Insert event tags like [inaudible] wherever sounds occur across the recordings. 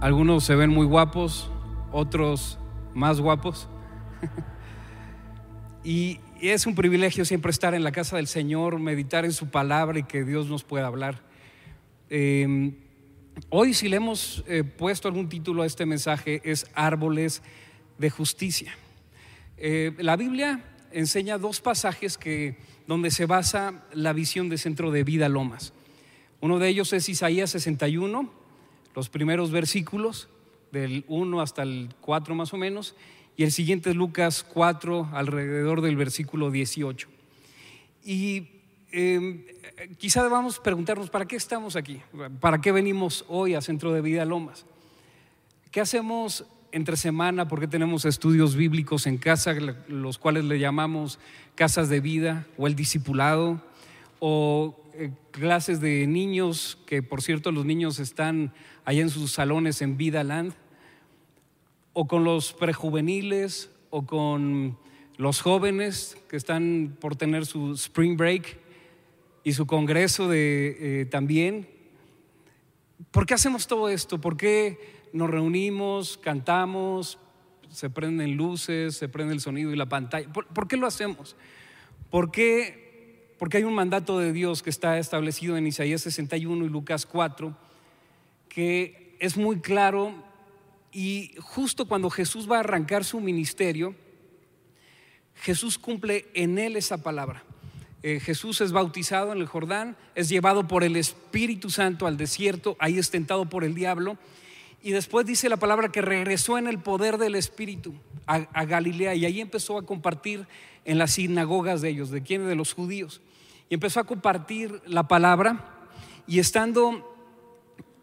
Algunos se ven muy guapos, otros más guapos. [laughs] y es un privilegio siempre estar en la casa del Señor, meditar en su palabra y que Dios nos pueda hablar. Eh, hoy si le hemos eh, puesto algún título a este mensaje es Árboles de Justicia. Eh, la Biblia enseña dos pasajes que, donde se basa la visión de Centro de Vida Lomas. Uno de ellos es Isaías 61, los primeros versículos, del 1 hasta el 4 más o menos, y el siguiente es Lucas 4, alrededor del versículo 18. Y eh, quizá debamos preguntarnos, ¿para qué estamos aquí? ¿Para qué venimos hoy a Centro de Vida Lomas? ¿Qué hacemos entre semana? ¿Por qué tenemos estudios bíblicos en casa, los cuales le llamamos casas de vida o el discipulado? ¿O eh, clases de niños, que por cierto los niños están allá en sus salones en Vida Land? ¿O con los prejuveniles? ¿O con los jóvenes que están por tener su spring break? y su congreso de, eh, también. ¿Por qué hacemos todo esto? ¿Por qué nos reunimos, cantamos, se prenden luces, se prende el sonido y la pantalla? ¿Por, qué lo hacemos? ¿Por qué? Porque hay un mandato de Dios que está establecido en Isaías 61 y Lucas 4, que es muy claro y justo cuando Jesús va a arrancar su ministerio, Jesús cumple en él esa palabra. Eh, Jesús es bautizado en el Jordán, es llevado por el Espíritu Santo al desierto, ahí es tentado por el diablo. Y después dice la palabra que regresó en el poder del Espíritu a, a Galilea y ahí empezó a compartir en las sinagogas de ellos, de quienes, de los judíos. Y empezó a compartir la palabra y estando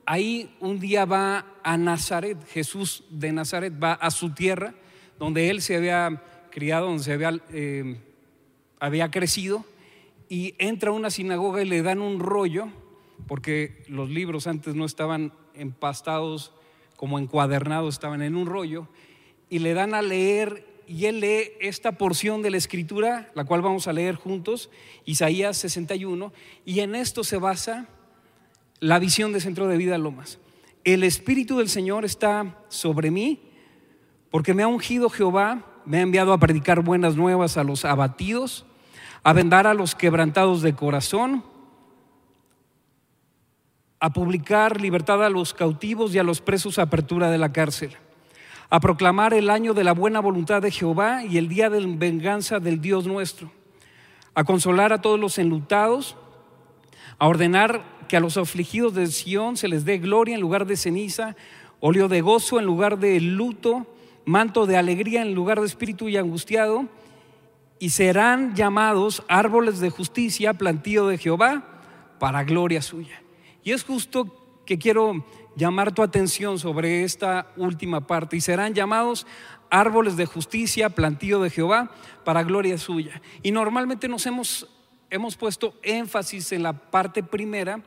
ahí un día va a Nazaret, Jesús de Nazaret va a su tierra, donde él se había criado, donde se había, eh, había crecido y entra a una sinagoga y le dan un rollo, porque los libros antes no estaban empastados como encuadernados, estaban en un rollo, y le dan a leer, y él lee esta porción de la escritura, la cual vamos a leer juntos, Isaías 61, y en esto se basa la visión de Centro de Vida Lomas. El Espíritu del Señor está sobre mí, porque me ha ungido Jehová, me ha enviado a predicar buenas nuevas a los abatidos, a vendar a los quebrantados de corazón, a publicar libertad a los cautivos y a los presos a apertura de la cárcel, a proclamar el año de la buena voluntad de Jehová y el día de venganza del Dios nuestro, a consolar a todos los enlutados, a ordenar que a los afligidos de Sión se les dé gloria en lugar de ceniza, óleo de gozo en lugar de luto, manto de alegría en lugar de espíritu y angustiado, y serán llamados árboles de justicia, plantío de Jehová, para gloria suya. Y es justo que quiero llamar tu atención sobre esta última parte. Y serán llamados árboles de justicia, plantío de Jehová, para gloria suya. Y normalmente nos hemos, hemos puesto énfasis en la parte primera.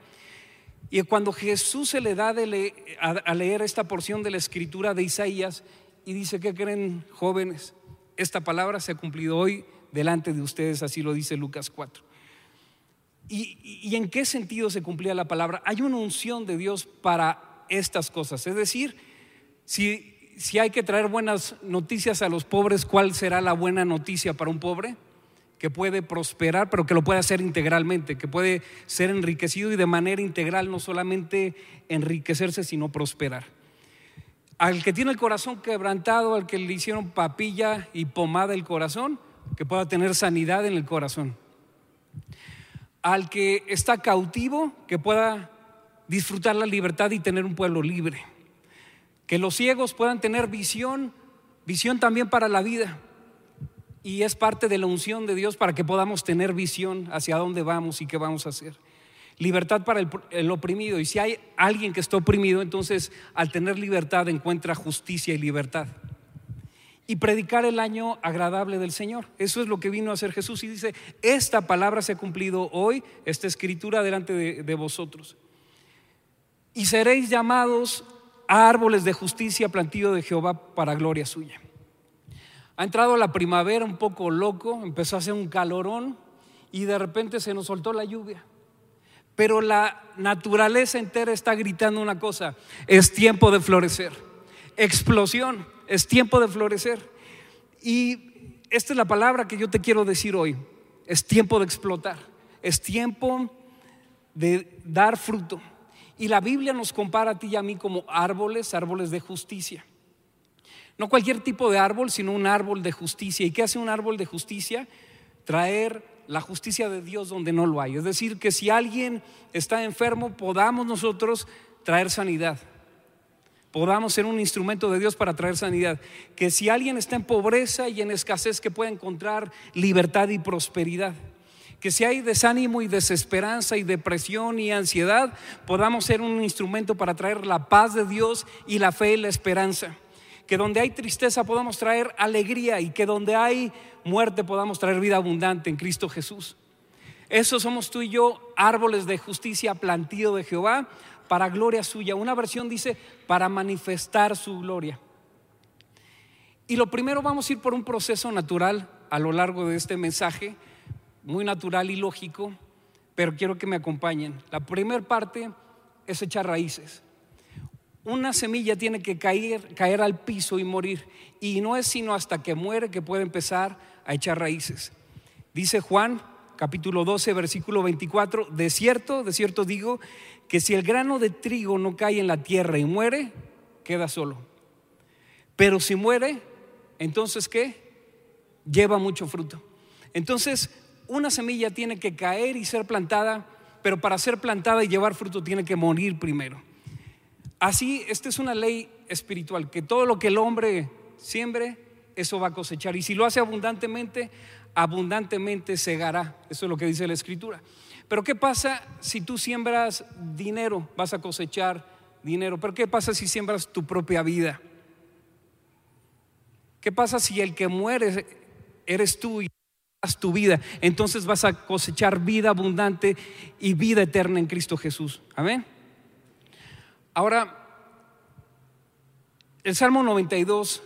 Y cuando Jesús se le da a leer esta porción de la escritura de Isaías y dice, ¿qué creen jóvenes? Esta palabra se ha cumplido hoy delante de ustedes, así lo dice Lucas 4. ¿Y, ¿Y, en qué sentido se cumplía la palabra? Hay una unción de Dios para estas cosas. Es decir, si, si hay que traer buenas noticias a los pobres, ¿cuál será la buena noticia para un pobre? Que puede prosperar, pero que lo puede hacer integralmente, que puede ser enriquecido y de manera integral, no solamente enriquecerse, sino prosperar. Al que tiene el corazón quebrantado, al que le hicieron papilla y pomada el corazón, que pueda tener sanidad en el corazón. Al que está cautivo, que pueda disfrutar la libertad y tener un pueblo libre. Que los ciegos puedan tener visión, visión también para la vida. Y es parte de la unción de Dios para que podamos tener visión hacia dónde vamos y qué vamos a hacer. Libertad para el, oprimido. Y si hay alguien que está oprimido, entonces al tener libertad encuentra justicia y libertad y predicar el año agradable del Señor. Eso es lo que vino a hacer Jesús y dice, esta palabra se ha cumplido hoy, esta escritura delante de, vosotros. Y seréis llamados árboles de justicia, plantío de Jehová para gloria suya. Ha entrado la primavera un poco loco, empezó a hacer un calorón y de repente se nos soltó la lluvia. Pero la naturaleza entera está gritando una cosa, es tiempo de florecer. Explosión, es tiempo de florecer. Y esta es la palabra que yo te quiero decir hoy, es tiempo de explotar, es tiempo de dar fruto. Y la Biblia nos compara a ti y a mí como árboles, árboles de justicia. No cualquier tipo de árbol, sino un árbol de justicia. ¿Y qué hace un árbol de justicia? Traer la justicia de Dios donde no lo hay. Es decir, que si alguien está enfermo, podamos nosotros traer sanidad. Podamos ser un instrumento de Dios para traer sanidad. Que si alguien está en pobreza y en escasez, que pueda encontrar libertad y prosperidad. Que si hay desánimo y desesperanza y depresión y ansiedad, podamos ser un instrumento para traer la paz de Dios y la fe y la esperanza que donde hay tristeza podamos traer alegría y que donde hay muerte podamos traer vida abundante en Cristo Jesús. Eso somos tú y yo, árboles de justicia plantío de Jehová para gloria suya. Una versión dice para manifestar su gloria. Y lo primero vamos a ir por un proceso natural a lo largo de este mensaje, muy natural y lógico, pero quiero que me acompañen. La primera parte es echar raíces una semilla tiene que caer, caer al piso y morir. Y no es sino hasta que muere que puede empezar a echar raíces. Dice Juan capítulo 12, versículo 24, de cierto, de cierto digo, que si el grano de trigo no cae en la tierra y muere, queda solo. Pero si muere, entonces ¿qué? Lleva mucho fruto. Entonces, una semilla tiene que caer y ser plantada, pero para ser plantada y llevar fruto tiene que morir primero. Así, esta es una ley espiritual, que todo lo que el hombre siembre, eso va a cosechar. Y si lo hace abundantemente, abundantemente segará. Eso es lo que dice la escritura. Pero ¿qué pasa si tú siembras dinero? Vas a cosechar dinero. Pero ¿qué pasa si siembras tu propia vida? ¿Qué pasa si el que muere eres tú y tu vida? Entonces vas a cosechar vida abundante y vida eterna en Cristo Jesús. Amén. Ahora, el Salmo 92,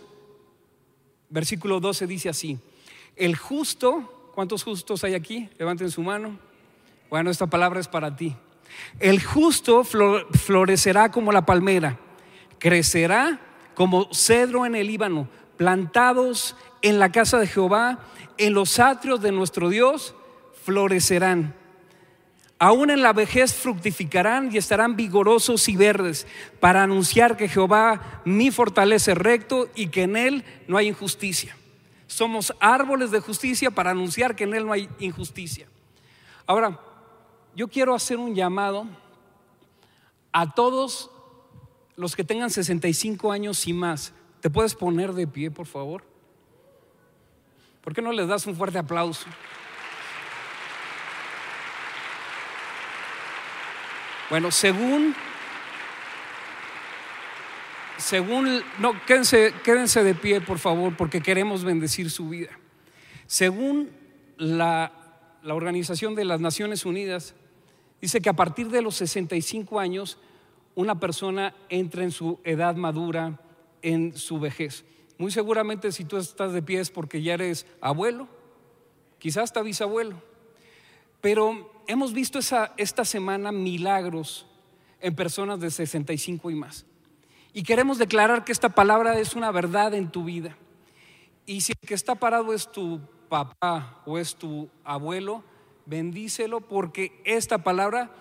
versículo 12 dice así, el justo, ¿cuántos justos hay aquí? Levanten su mano. Bueno, esta palabra es para ti. El justo florecerá como la palmera, crecerá como cedro en el Líbano, plantados en la casa de Jehová, en los atrios de nuestro Dios, florecerán. Aún en la vejez fructificarán y estarán vigorosos y verdes para anunciar que Jehová mi fortalece recto y que en él no hay injusticia. Somos árboles de justicia para anunciar que en él no hay injusticia. Ahora, yo quiero hacer un llamado a todos los que tengan 65 años y más. ¿Te puedes poner de pie, por favor? ¿Por qué no les das un fuerte aplauso? Bueno, según, según, no, quédense, quédense de pie, por favor, porque queremos bendecir su vida. Según la, la Organización de las Naciones Unidas, dice que a partir de los 65 años, una persona entra en su edad madura, en su vejez. Muy seguramente si tú estás de pie es porque ya eres abuelo, quizás hasta bisabuelo. Pero hemos visto esta semana milagros en personas de 65 y más. Y queremos declarar que esta palabra es una verdad en tu vida. Y si el que está parado es tu papá o es tu abuelo, bendícelo porque esta palabra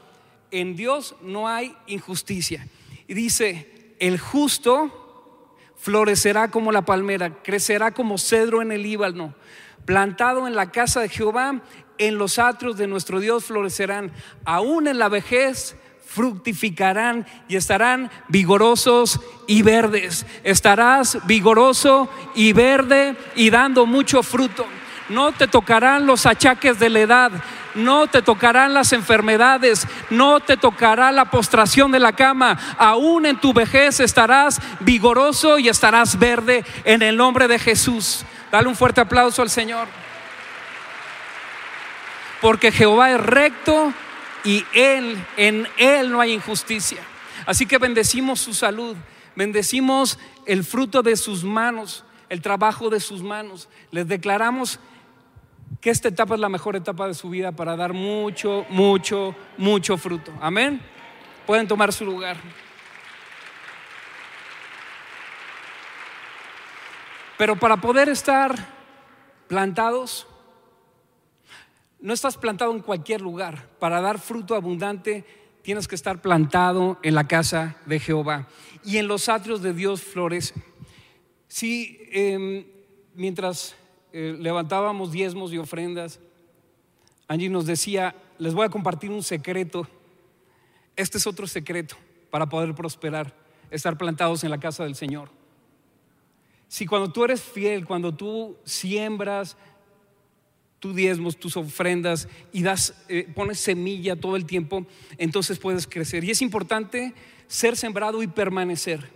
en Dios no hay injusticia. Y dice, el justo florecerá como la palmera, crecerá como cedro en el Líbano, plantado en la casa de Jehová, en los atrios de nuestro Dios florecerán, aún en la vejez fructificarán y estarán vigorosos y verdes. Estarás vigoroso y verde y dando mucho fruto. No te tocarán los achaques de la edad, no te tocarán las enfermedades, no te tocará la postración de la cama. Aún en tu vejez estarás vigoroso y estarás verde en el nombre de Jesús. Dale un fuerte aplauso al Señor porque Jehová es recto y él en él no hay injusticia. Así que bendecimos su salud, bendecimos el fruto de sus manos, el trabajo de sus manos. Les declaramos que esta etapa es la mejor etapa de su vida para dar mucho, mucho, mucho fruto. Amén. Pueden tomar su lugar. Pero para poder estar plantados, no estás plantado en cualquier lugar. Para dar fruto abundante, tienes que estar plantado en la casa de Jehová. Y en los atrios de Dios florece. Si em, mientras eh, levantábamos diezmos y ofrendas, Angie nos decía, les voy a compartir un secreto. Este es otro secreto para poder prosperar, estar plantados en la casa del Señor. Si cuando tú eres fiel, cuando tú siembras tus diezmos, tus ofrendas y das, eh, pones semilla todo el tiempo, entonces puedes crecer. Y es importante ser sembrado y permanecer.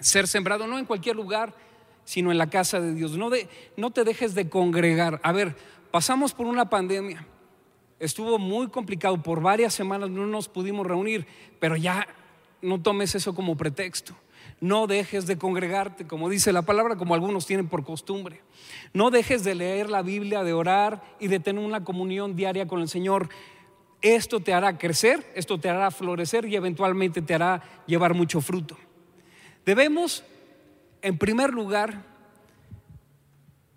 Ser sembrado no en cualquier lugar, sino en la casa de Dios. No, de, no te dejes de congregar. A ver, pasamos por una pandemia. Estuvo muy complicado, por varias semanas no nos pudimos reunir, pero ya no tomes eso como pretexto. No dejes de congregarte, como dice la palabra, como algunos tienen por costumbre. No dejes de leer la Biblia, de orar y de tener una comunión diaria con el Señor. Esto te hará crecer, esto te hará florecer y eventualmente te hará llevar mucho fruto. Debemos, en primer lugar,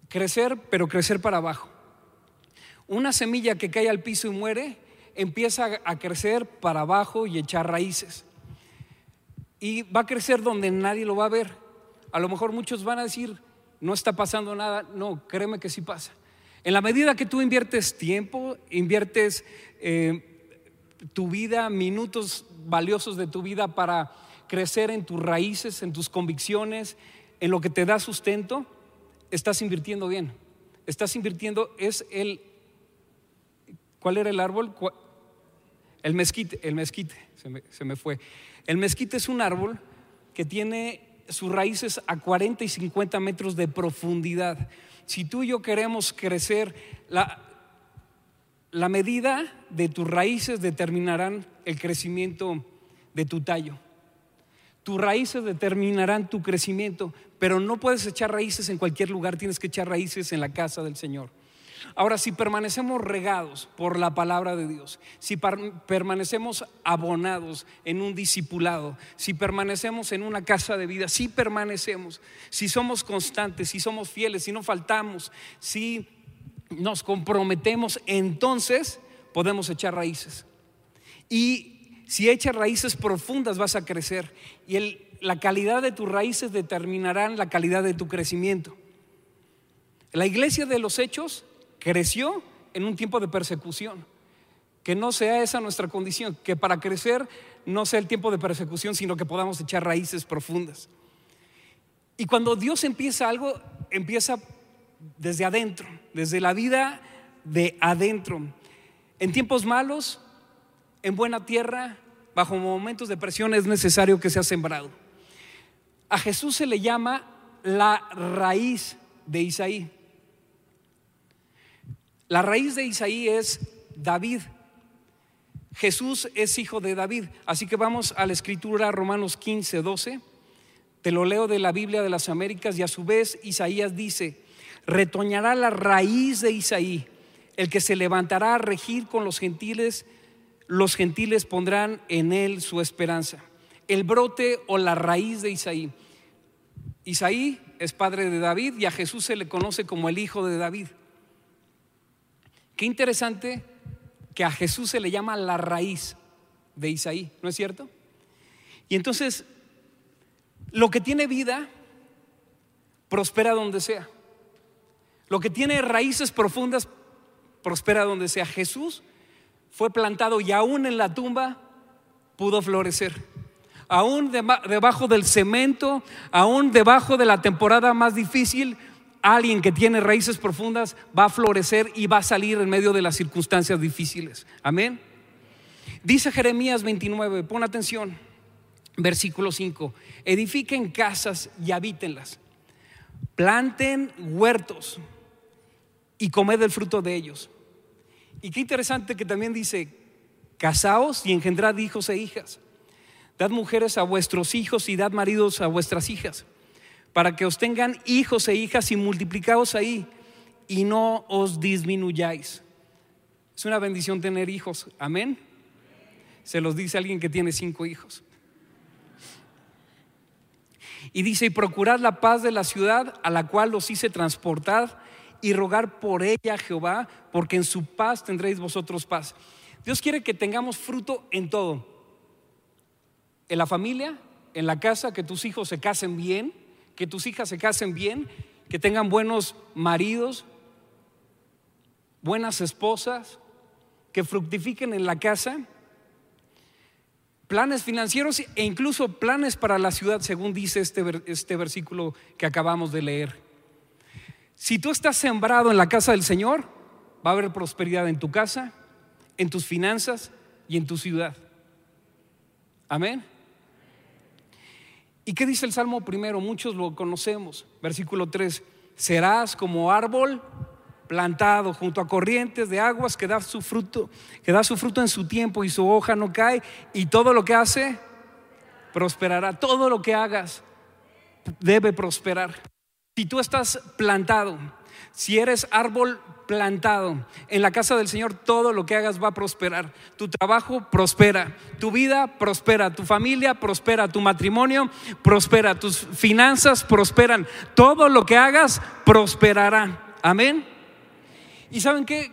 crecer, pero crecer para abajo. Una semilla que cae al piso y muere empieza a crecer para abajo y echar raíces y va a crecer donde nadie lo va a ver. A lo mejor muchos van a decir, no está pasando nada. No, créeme que sí pasa. En la medida que tú inviertes tiempo, inviertes eh, tu vida, minutos valiosos de tu vida para crecer en tus raíces, en tus convicciones, en lo que te da sustento, estás invirtiendo bien. Estás invirtiendo, es el, ¿cuál era el árbol? El mezquite, el mezquite, se me, se me fue. El mezquite es un árbol que tiene sus raíces a 40 y 50 metros de profundidad. Si tú y yo queremos crecer, la, la medida de tus raíces determinarán el crecimiento de tu tallo. Tus raíces determinarán tu crecimiento, pero no puedes echar raíces en cualquier lugar, tienes que echar raíces en la casa del Señor. Ahora, si permanecemos regados por la palabra de Dios, si permanecemos abonados en un discipulado, si permanecemos en una casa de vida, si permanecemos, si somos constantes, si somos fieles, si no faltamos, si nos comprometemos, entonces podemos echar raíces. Y si echas raíces profundas vas a crecer y la calidad de tus raíces determinarán la calidad de tu crecimiento. La iglesia de los hechos creció en un tiempo de persecución. Que no sea esa nuestra condición, que para crecer no sea el tiempo de persecución, sino que podamos echar raíces profundas. Y cuando Dios empieza algo, empieza desde adentro, desde la vida de adentro. En tiempos malos, en buena tierra, bajo momentos de presión es necesario que sea sembrado. A Jesús se le llama la raíz de Isaí. La raíz de Isaí es David. Jesús es hijo de David. Así que vamos a la escritura Romanos 15, 12. Te lo leo de la Biblia de las Américas y a su vez Isaías dice, retoñará la raíz de Isaí, el que se levantará a regir con los gentiles, los gentiles pondrán en él su esperanza. El brote o la raíz de Isaí. Isaí es padre de David y a Jesús se le conoce como el hijo de David. Qué interesante que a Jesús se le llama la raíz de Isaí, ¿no es cierto? Y entonces, lo que tiene vida, prospera donde sea. Lo que tiene raíces profundas, prospera donde sea. Jesús fue plantado y aún en la tumba pudo florecer. Aún debajo del cemento, aún debajo de la temporada más difícil, alguien que tiene raíces profundas va a florecer y va a salir en medio de las circunstancias difíciles. Amén. Dice Jeremías 29, pon atención, versículo 5, edifiquen casas y habítenlas, planten huertos y comed el fruto de ellos. Y qué interesante que también dice, casaos y engendrad hijos e hijas, dad mujeres a vuestros hijos y dad maridos a vuestras hijas para que os tengan hijos e hijas y multiplicaos ahí y no os disminuyáis. Es una bendición tener hijos, amén. Se los dice alguien que tiene cinco hijos. Y dice, y procurad la paz de la ciudad a la cual os hice transportar y rogar por ella Jehová, porque en su paz tendréis vosotros paz. Dios quiere que tengamos fruto en todo. En la familia, en la casa, que tus hijos se casen bien, que tus hijas se casen bien, que tengan buenos maridos, buenas esposas, que fructifiquen en la casa, planes financieros e incluso planes para la ciudad, según dice este, este versículo que acabamos de leer. Si tú estás sembrado en la casa del Señor, va a haber prosperidad en tu casa, en tus finanzas y en tu ciudad. Amén. ¿Y qué dice el Salmo primero? Muchos lo conocemos. Versículo 3. Serás como árbol plantado junto a corrientes de aguas que da su fruto, que da su fruto en su tiempo y su hoja no cae y todo lo que hace prosperará. Todo lo que hagas debe prosperar. Si tú estás plantado, si eres árbol plantado en la casa del Señor, todo lo que hagas va a prosperar. Tu trabajo prospera, tu vida prospera, tu familia prospera, tu matrimonio prospera, tus finanzas prosperan. Todo lo que hagas prosperará. Amén. ¿Y saben qué?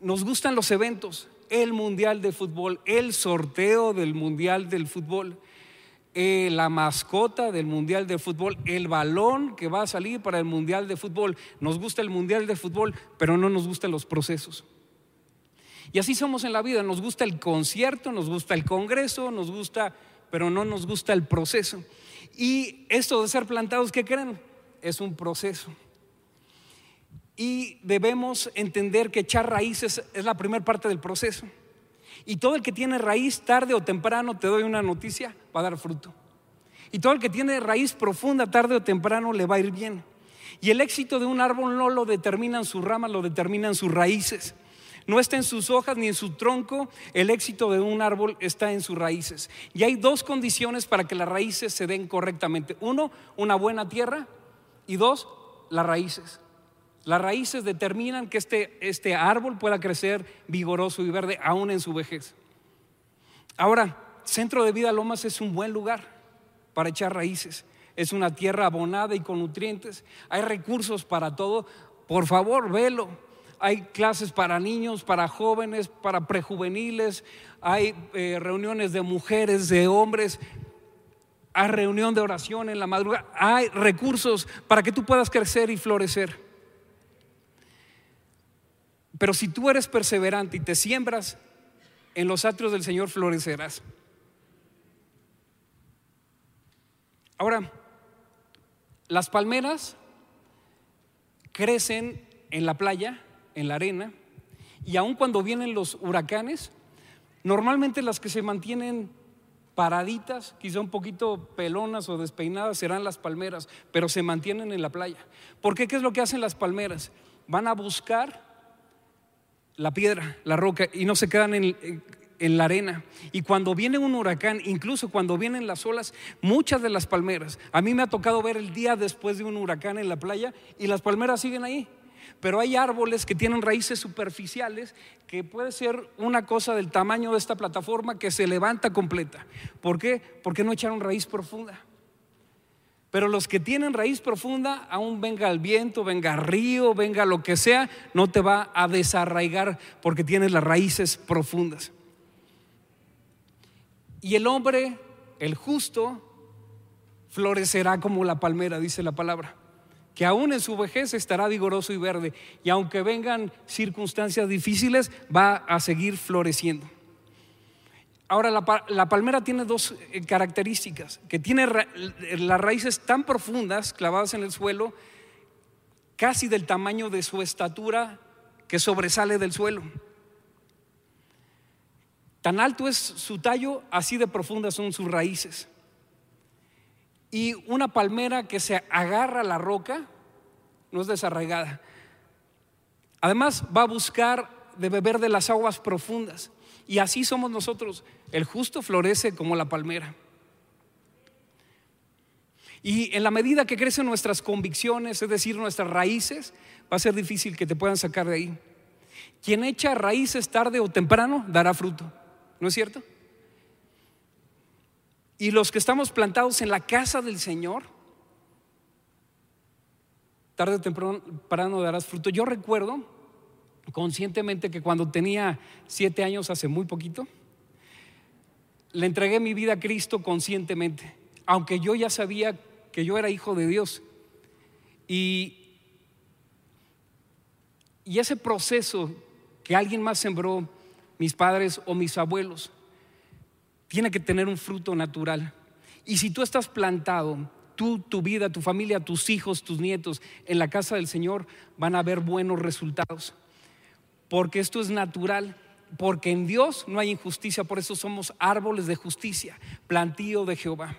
Nos gustan los eventos, el Mundial de Fútbol, el sorteo del Mundial del Fútbol. Eh, la mascota del Mundial de Fútbol, el balón que va a salir para el Mundial de Fútbol. Nos gusta el Mundial de Fútbol, pero no nos gustan los procesos. Y así somos en la vida, nos gusta el concierto, nos gusta el congreso, nos gusta, pero no nos gusta el proceso. Y esto de ser plantados, ¿qué creen? Es un proceso. Y debemos entender que echar raíces es la primera parte del proceso. Y todo el que tiene raíz, tarde o temprano, te doy una noticia, va a dar fruto. Y todo el que tiene raíz profunda, tarde o temprano, le va a ir bien. Y el éxito de un árbol no lo determinan sus ramas, lo determinan sus raíces. No está en sus hojas ni en su tronco, el éxito de un árbol está en sus raíces. Y hay dos condiciones para que las raíces se den correctamente. Uno, una buena tierra y dos, las raíces. Las raíces determinan que este, este árbol pueda crecer vigoroso y verde aún en su vejez. Ahora, Centro de Vida Lomas es un buen lugar para echar raíces. Es una tierra abonada y con nutrientes. Hay recursos para todo. Por favor, velo. Hay clases para niños, para jóvenes, para prejuveniles. Hay eh, reuniones de mujeres, de hombres. Hay reunión de oración en la madrugada. Hay recursos para que tú puedas crecer y florecer. Pero si tú eres perseverante y te siembras, en los atrios del Señor florecerás. Ahora, las palmeras crecen en la playa, en la arena, y aun cuando vienen los huracanes, normalmente las que se mantienen paraditas, quizá un poquito pelonas o despeinadas, serán las palmeras, pero se mantienen en la playa. ¿Por qué? ¿Qué es lo que hacen las palmeras? Van a buscar la piedra, la roca, y no se quedan en, la arena. Y cuando viene un huracán, incluso cuando vienen las olas, muchas de las palmeras, a mí me ha tocado ver el día después de un huracán en la playa y las palmeras siguen ahí. Pero hay árboles que tienen raíces superficiales que puede ser una cosa del tamaño de esta plataforma que se levanta completa. ¿Por qué? Porque no echaron raíz profunda. Pero los que tienen raíz profunda, aún venga el viento, venga río, venga lo que sea, no te va a desarraigar porque tienes las raíces profundas. Y el hombre, el justo, florecerá como la palmera, dice la palabra, que aún en su vejez estará vigoroso y verde, y aunque vengan circunstancias difíciles, va a seguir floreciendo. Ahora, la, palmera tiene dos eh, características, que tiene las raíces tan profundas, clavadas en el suelo, casi del tamaño de su estatura, que sobresale del suelo. Tan alto es su tallo, así de profundas son sus raíces. Y una palmera que se agarra a la roca no es desarraigada. Además, va a buscar de beber de las aguas profundas. Y así somos nosotros. El justo florece como la palmera. Y en la medida que crecen nuestras convicciones, es decir, nuestras raíces, va a ser difícil que te puedan sacar de ahí. Quien echa raíces tarde o temprano dará fruto, ¿no es cierto? Y los que estamos plantados en la casa del Señor, tarde o temprano darás fruto. Yo recuerdo conscientemente que cuando tenía siete años, hace muy poquito, le entregué mi vida a Cristo conscientemente, aunque yo ya sabía que yo era hijo de Dios. Y, ese proceso que alguien más sembró, mis padres o mis abuelos, tiene que tener un fruto natural. Y si tú estás plantado, tú, tu vida, tu familia, tus hijos, tus nietos en la casa del Señor van a ver buenos resultados. Porque esto es natural, porque en Dios no hay injusticia, por eso somos árboles de justicia, plantío de Jehová.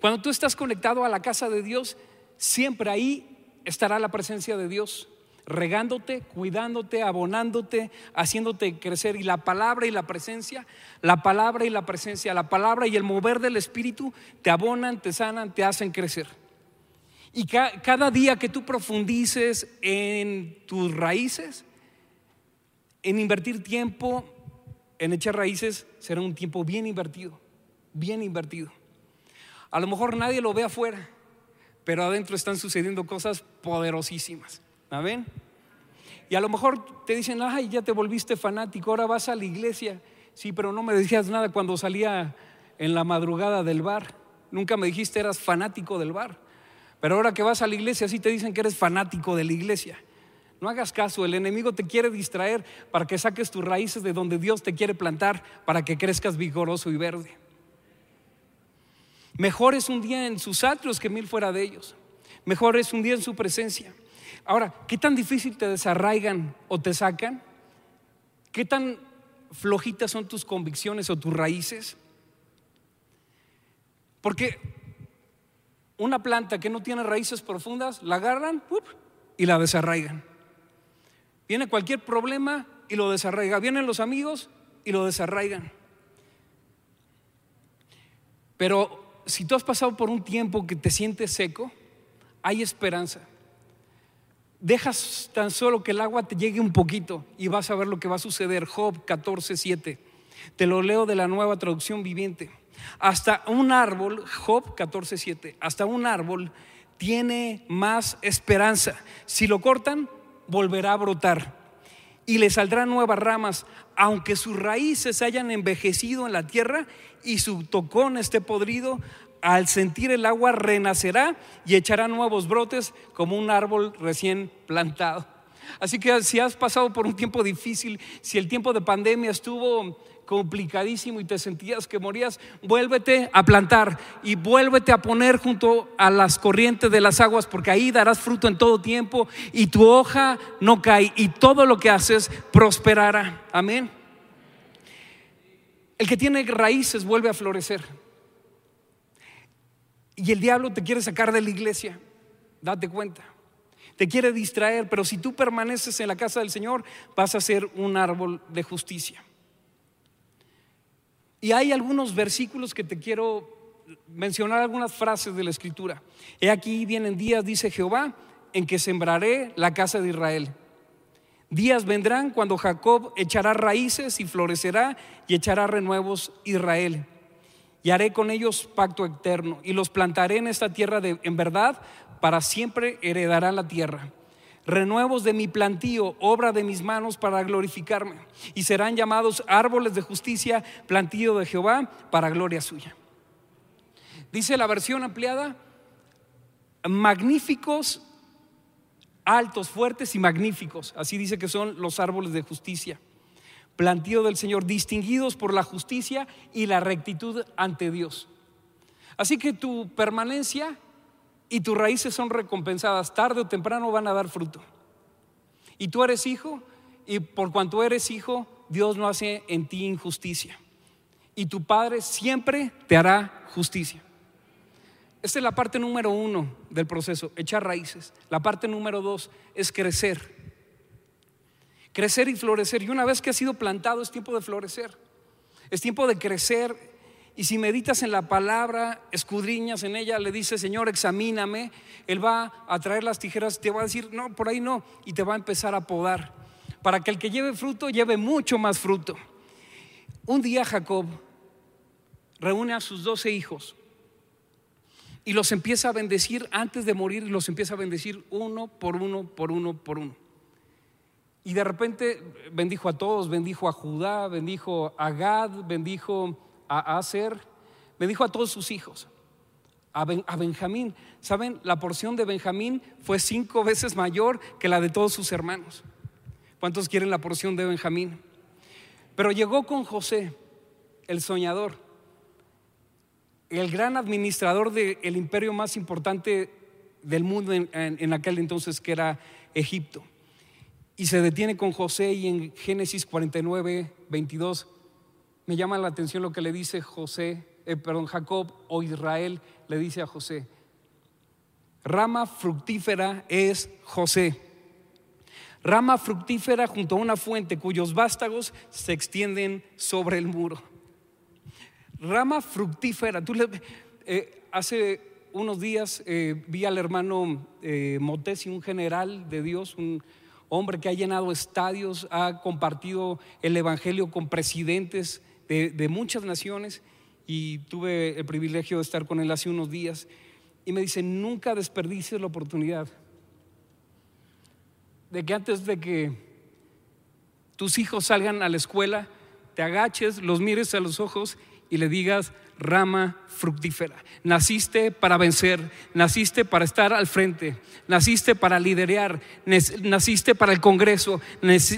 Cuando tú estás conectado a la casa de Dios, siempre ahí estará la presencia de Dios, regándote, cuidándote, abonándote, haciéndote crecer. Y la palabra y la presencia, la palabra y la presencia, la palabra y el mover del Espíritu te abonan, te sanan, te hacen crecer. Y cada día que tú profundices en tus raíces, en invertir tiempo, en echar raíces, será un tiempo bien invertido, bien invertido. A lo mejor nadie lo ve afuera, pero adentro están sucediendo cosas poderosísimas. ¿Amén? Y a lo mejor te dicen, ay, ya te volviste fanático, ahora vas a la iglesia. Sí, pero no me decías nada cuando salía en la madrugada del bar. Nunca me dijiste eras fanático del bar. Pero ahora que vas a la iglesia, sí te dicen que eres fanático de la iglesia. No hagas caso, el enemigo te quiere distraer para que saques tus raíces de donde Dios te quiere plantar para que crezcas vigoroso y verde. Mejor es un día en sus atrios que mil fuera de ellos. Mejor es un día en su presencia. Ahora, ¿qué tan difícil te desarraigan o te sacan? ¿Qué tan flojitas son tus convicciones o tus raíces? Porque una planta que no tiene raíces profundas, la agarran y la desarraigan. Viene cualquier problema y lo desarraiga. Vienen los amigos y lo desarraigan. Pero si tú has pasado por un tiempo que te sientes seco, hay esperanza. Dejas tan solo que el agua te llegue un poquito y vas a ver lo que va a suceder. Job 14:7. Te lo leo de la nueva traducción viviente. Hasta un árbol, Job 14:7, hasta un árbol tiene más esperanza. Si lo cortan, volverá a brotar y le saldrán nuevas ramas, aunque sus raíces hayan envejecido en la tierra y su tocón esté podrido, al sentir el agua renacerá y echará nuevos brotes como un árbol recién plantado. Así que si has pasado por un tiempo difícil, si el tiempo de pandemia estuvo complicadísimo y te sentías que morías, vuélvete a plantar y vuélvete a poner junto a las corrientes de las aguas, porque ahí darás fruto en todo tiempo y tu hoja no cae y todo lo que haces prosperará. Amén. El que tiene raíces vuelve a florecer. Y el diablo te quiere sacar de la iglesia, date cuenta. Te quiere distraer, pero si tú permaneces en la casa del Señor, vas a ser un árbol de justicia. Y hay algunos versículos que te quiero mencionar, algunas frases de la escritura. He aquí vienen días, dice Jehová, en que sembraré la casa de Israel. Días vendrán cuando Jacob echará raíces y florecerá y echará renuevos Israel. Y haré con ellos pacto eterno y los plantaré en esta tierra de, en verdad, para siempre heredarán la tierra renuevos de mi plantío, obra de mis manos para glorificarme. Y serán llamados árboles de justicia, plantío de Jehová, para gloria suya. Dice la versión ampliada, magníficos, altos, fuertes y magníficos. Así dice que son los árboles de justicia. Plantío del Señor, distinguidos por la justicia y la rectitud ante Dios. Así que tu permanencia y tus raíces son recompensadas, tarde o temprano van a dar fruto. Y tú eres hijo, y por cuanto eres hijo, Dios no hace en ti injusticia. Y tu Padre siempre te hará justicia. Esta es la parte número uno del proceso, echar raíces. La parte número dos es crecer. Crecer y florecer. Y una vez que has sido plantado es tiempo de florecer. Es tiempo de crecer Y si meditas en la palabra, escudriñas en ella, le dice, Señor, examíname, Él va a traer las tijeras, te va a decir, no, por ahí no, y te va a empezar a podar, para que el que lleve fruto lleve mucho más fruto. Un día Jacob reúne a sus doce hijos y los empieza a bendecir antes de morir, los empieza a bendecir uno por uno, por uno, por uno. Y de repente bendijo a todos, bendijo a Judá, bendijo a Gad, bendijo a Aser, bendijo a todos sus hijos. A, a, Benjamín. ¿Saben? La porción de Benjamín fue cinco veces mayor que la de todos sus hermanos. ¿Cuántos quieren la porción de Benjamín? Pero llegó con José, el soñador, el gran administrador del imperio más importante del mundo en, en aquel entonces, que era Egipto. Y se detiene con José y en Génesis 49, 22 me llama la atención lo que le dice José, eh, perdón, Jacob o Israel le dice a José. Rama fructífera es José. Rama fructífera junto a una fuente cuyos vástagos se extienden sobre el muro. Rama fructífera. Tú le, eh, hace unos días eh, vi al hermano Motesi, un general de Dios, un, hombre que ha llenado estadios, ha compartido el Evangelio con presidentes de, muchas naciones y tuve el privilegio de estar con él hace unos días. Y me dice, nunca desperdicies la oportunidad de que antes de que tus hijos salgan a la escuela, te agaches, los mires a los ojos y le digas, rama fructífera. Naciste para vencer, naciste para estar al frente, naciste para liderar, naciste para el Congreso,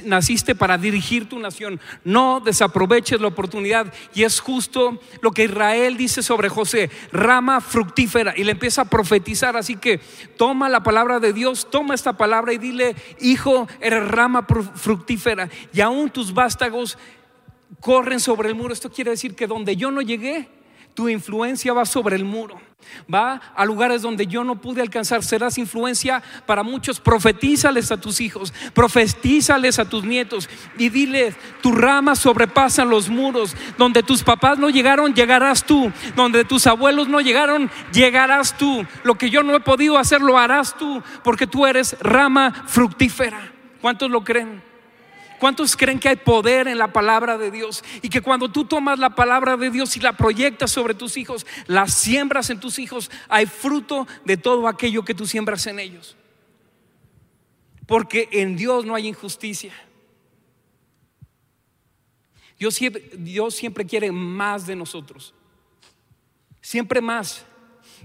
naciste para dirigir tu nación. No desaproveches la oportunidad y es justo lo que Israel dice sobre José, rama fructífera y le empieza a profetizar. Así que toma la palabra de Dios, toma esta palabra y dile, hijo, eres rama fructífera y aún tus vástagos corren sobre el muro. Esto quiere decir que donde yo no llegué, tu influencia va sobre el muro. Va a lugares donde yo no pude alcanzar. Serás influencia para muchos. Profetízales a tus hijos. Profetízales a tus nietos. Y diles, tus ramas sobrepasan los muros. Donde tus papás no llegaron, llegarás tú. Donde tus abuelos no llegaron, llegarás tú. Lo que yo no he podido hacer, lo harás tú. Porque tú eres rama fructífera. ¿Cuántos lo creen? ¿Cuántos creen que hay poder en la palabra de Dios? Y que cuando tú tomas la palabra de Dios y la proyectas sobre tus hijos, la siembras en tus hijos, hay fruto de todo aquello que tú siembras en ellos. Porque en Dios no hay injusticia. Dios siempre, Dios siempre quiere más de nosotros. Siempre más.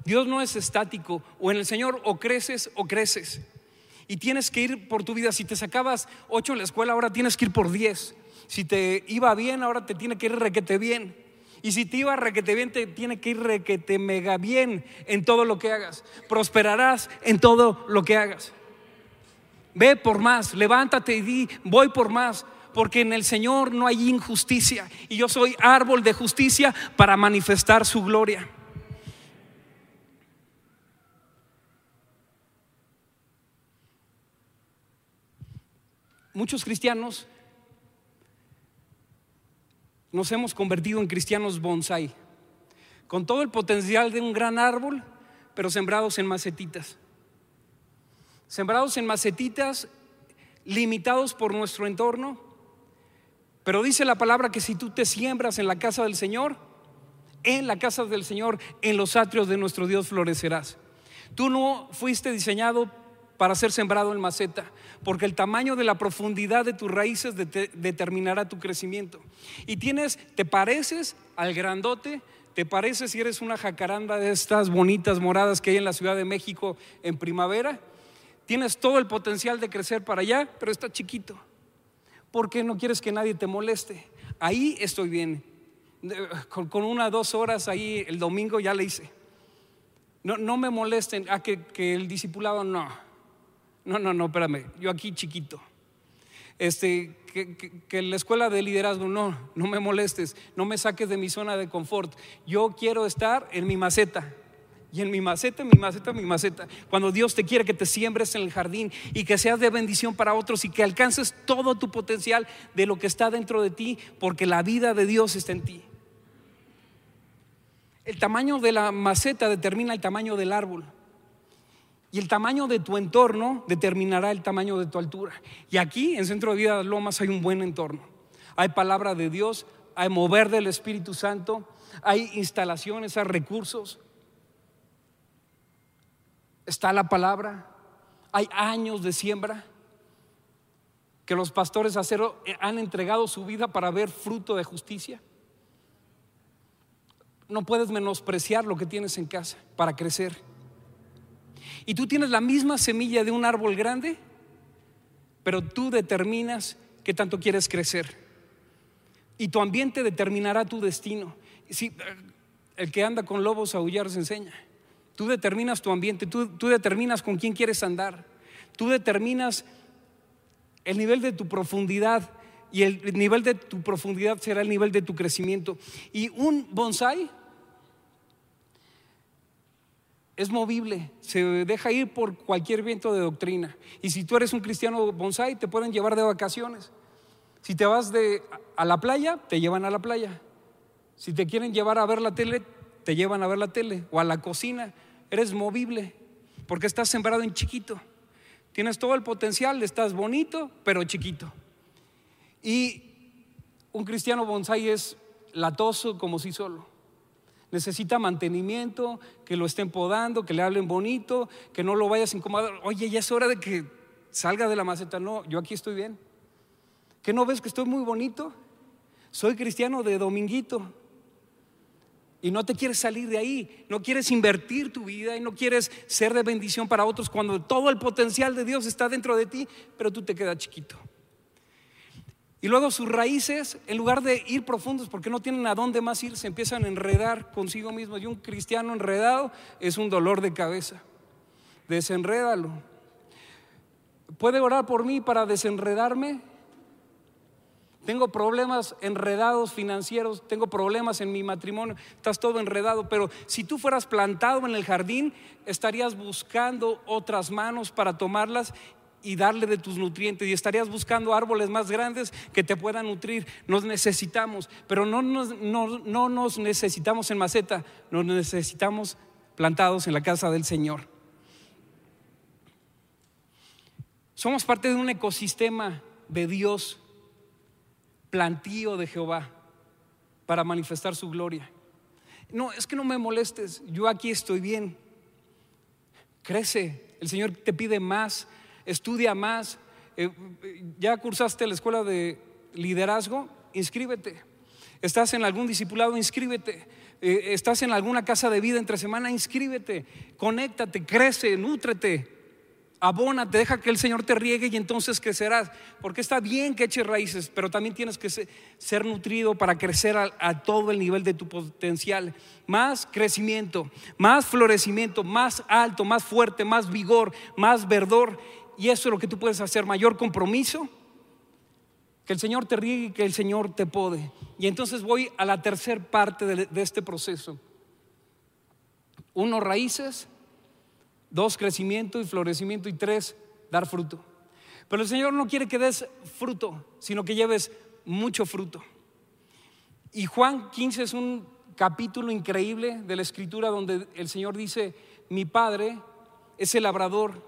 Dios no es estático. O en el Señor o creces o creces y tienes que ir por tu vida. Si te sacabas ocho en la escuela, ahora tienes que ir por diez. Si te iba bien, ahora te tiene que ir requete bien. Y si te iba requete bien, te tiene que ir requete mega bien en todo lo que hagas. Prosperarás en todo lo que hagas. Ve por más, levántate y di, voy por más, porque en el Señor no hay injusticia y yo soy árbol de justicia para manifestar su gloria. Muchos cristianos nos hemos convertido en cristianos bonsai, con todo el potencial de un gran árbol, pero sembrados en macetitas. Sembrados en macetitas, limitados por nuestro entorno, pero dice la palabra que si tú te siembras en la casa del Señor, en la casa del Señor, en los atrios de nuestro Dios florecerás. Tú no fuiste diseñado para ser sembrado en maceta, porque el tamaño de la profundidad de tus raíces determinará tu crecimiento. Y tienes, te pareces al grandote, te pareces si eres una jacaranda de estas bonitas moradas que hay en la Ciudad de México en primavera, tienes todo el potencial de crecer para allá, pero está chiquito. porque no quieres que nadie te moleste? Ahí estoy bien. Con, una dos horas ahí el domingo ya le hice. No, no me molesten a que, que el discipulado no. No, no, no, espérame, yo aquí chiquito. Este, que, que, la escuela de liderazgo, no, no me molestes, no me saques de mi zona de confort. Yo quiero estar en mi maceta. Y en mi maceta, en mi maceta, en mi maceta. Cuando Dios te quiere que te siembres en el jardín y que seas de bendición para otros y que alcances todo tu potencial de lo que está dentro de ti, porque la vida de Dios está en ti. El tamaño de la maceta determina el tamaño del árbol. Y el tamaño de tu entorno determinará el tamaño de tu altura. Y aquí, en Centro de Vida Lomas, hay un buen entorno. Hay palabra de Dios, hay mover del Espíritu Santo, hay instalaciones, hay recursos. Está la palabra, hay años de siembra que los pastores acero han entregado su vida para ver fruto de justicia. No puedes menospreciar lo que tienes en casa para crecer. Y tú tienes la misma semilla de un árbol grande, pero tú determinas qué tanto quieres crecer. Y tu ambiente determinará tu destino. Si, el que anda con lobos a aullar se enseña. Tú determinas tu ambiente, tú, tú determinas con quién quieres andar, tú determinas el nivel de tu profundidad y el nivel de tu profundidad será el nivel de tu crecimiento. Y un bonsai es movible, se deja ir por cualquier viento de doctrina. Y si tú eres un cristiano bonsai, te pueden llevar de vacaciones. Si te vas de, a la playa, te llevan a la playa. Si te quieren llevar a ver la tele, te llevan a ver la tele o a la cocina. Eres movible porque estás sembrado en chiquito. Tienes todo el potencial, estás bonito, pero chiquito. Y un cristiano bonsai es latoso como si solo. Necesita mantenimiento, que lo estén podando, que le hablen bonito, que no lo vayas a. Oye, ya es hora de que salga de la maceta. No, yo aquí estoy bien. ¿Que no ves que estoy muy bonito? Soy cristiano de dominguito. Y no te quieres salir de ahí, no quieres invertir tu vida y no quieres ser de bendición para otros cuando todo el potencial de Dios está dentro de ti, pero tú te quedas chiquito. Y luego sus raíces, en lugar de ir profundos, porque no tienen a dónde más ir, se empiezan a enredar consigo mismos. Y un cristiano enredado es un dolor de cabeza. Desenrédalo. ¿Puede orar por mí para desenredarme? Tengo problemas enredados financieros, tengo problemas en mi matrimonio, estás todo enredado, pero si tú fueras plantado en el jardín, estarías buscando otras manos para tomarlas y darle de tus nutrientes y estarías buscando árboles más grandes que te puedan nutrir. Nos necesitamos, pero no nos, no, nos necesitamos en maceta, nos necesitamos plantados en la casa del Señor. Somos parte de un ecosistema de Dios, plantío de Jehová, para manifestar su gloria. No, es que no me molestes, yo aquí estoy bien. Crece, el Señor te pide más estudia más. Eh, ya cursaste la escuela de liderazgo, inscríbete. Estás en algún discipulado, inscríbete. Eh, estás en alguna casa de vida entre semana, inscríbete. Conéctate, crece, nútrete abónate, deja que el Señor te riegue y entonces crecerás. Porque está bien que eches raíces, pero también tienes que ser nutrido para crecer a, todo el nivel de tu potencial. Más crecimiento, más florecimiento, más alto, más fuerte, más vigor, más verdor. Y eso es lo que tú puedes hacer, mayor compromiso. Que el Señor te riegue y que el Señor te pode. Y entonces voy a la tercer parte de, de este proceso. Uno, raíces Dos, crecimiento y florecimiento. Y tres, dar fruto. Pero el Señor no quiere que des fruto, sino que lleves mucho fruto. Y Juan 15 es un capítulo increíble de la escritura donde el Señor dice, mi Padre es el labrador,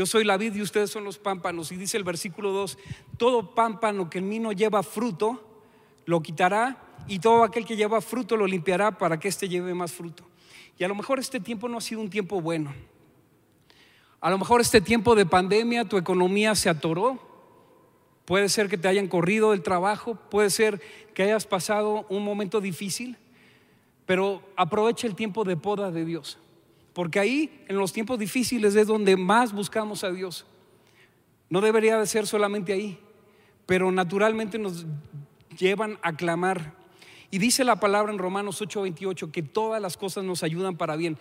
yo soy la vid y ustedes son los pámpanos. Y dice el versículo 2, todo pámpano que en mí no lleva fruto, lo quitará y todo aquel que lleva fruto lo limpiará para que éste lleve más fruto. Y a lo mejor este tiempo no ha sido un tiempo bueno. A lo mejor este tiempo de pandemia tu economía se atoró. Puede ser que te hayan corrido del trabajo, puede ser que hayas pasado un momento difícil, pero aprovecha el tiempo de poda de Dios. Porque ahí, en los tiempos difíciles, es donde más buscamos a Dios. No debería de ser solamente ahí, pero naturalmente nos llevan a clamar. Y dice la palabra en Romanos 8:28 que todas las cosas nos ayudan para bien,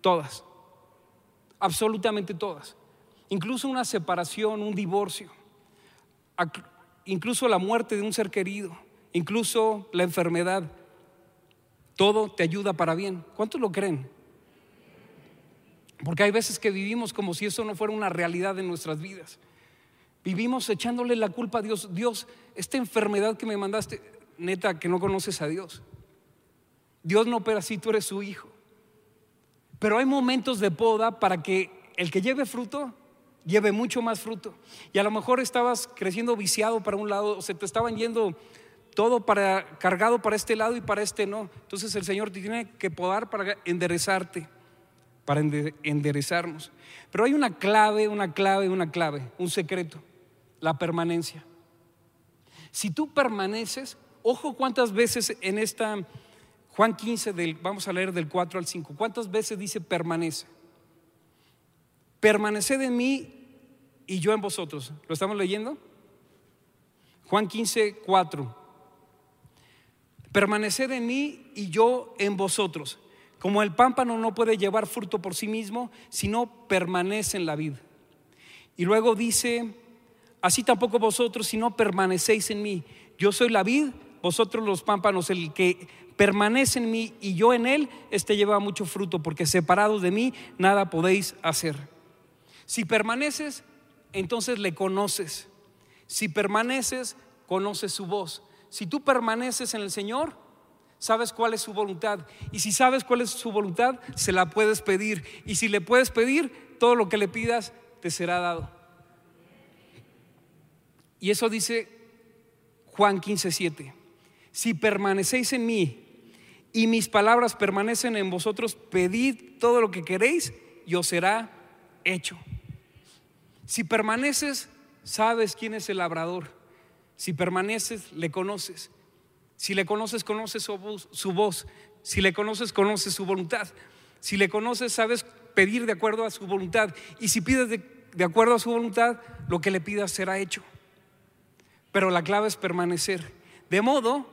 todas absolutamente todas. Incluso una separación, un divorcio, incluso la muerte de un ser querido, incluso la enfermedad. Todo te ayuda para bien. ¿Cuántos lo creen? Porque hay veces que vivimos como si eso no fuera una realidad en nuestras vidas. Vivimos echándole la culpa a Dios. Dios, esta enfermedad que me mandaste, neta, que no conoces a Dios. Dios no opera así, tú eres su hijo. Pero hay momentos de poda para que el que lleve fruto lleve mucho más fruto. Y a lo mejor estabas creciendo viciado para un lado, o se te estaban yendo todo para, cargado para este lado y para este no. Entonces el Señor te tiene que podar para enderezarte, para enderezarnos. Pero hay una clave, una clave, una clave, un secreto, la permanencia. Si tú permaneces, ojo cuántas veces en esta Juan 15, del, vamos a leer del 4 al 5, cuántas veces dice permanece. Permaneced en mí y yo en vosotros. ¿Lo estamos leyendo? Juan 15, 4. Permaneced en mí y yo en vosotros. Como el pámpano no puede llevar fruto por sí mismo, sino permanece en la vid. Y luego dice, así tampoco vosotros, si no permanecéis en mí. Yo soy la vid, vosotros los pámpanos, el que permanece en mí y yo en él, este lleva mucho fruto, porque separados de mí nada podéis hacer. Si permaneces, entonces le conoces. Si permaneces, conoces su voz. Si tú permaneces en el Señor, sabes cuál es su voluntad. Y si sabes cuál es su voluntad, se la puedes pedir. Y si le puedes pedir, todo lo que le pidas te será dado. Y eso dice Juan 15, 7. Si permanecéis en mí y mis palabras permanecen en vosotros, pedid todo lo que queréis y os será hecho. Si permaneces, sabes quién es el labrador. Si permaneces, le conoces. Si le conoces, conoces su voz, Si le conoces, conoces su voluntad. Si le conoces, sabes pedir de acuerdo a su voluntad. Y si pides de, acuerdo a su voluntad, lo que le pidas será hecho. Pero la clave es permanecer. De modo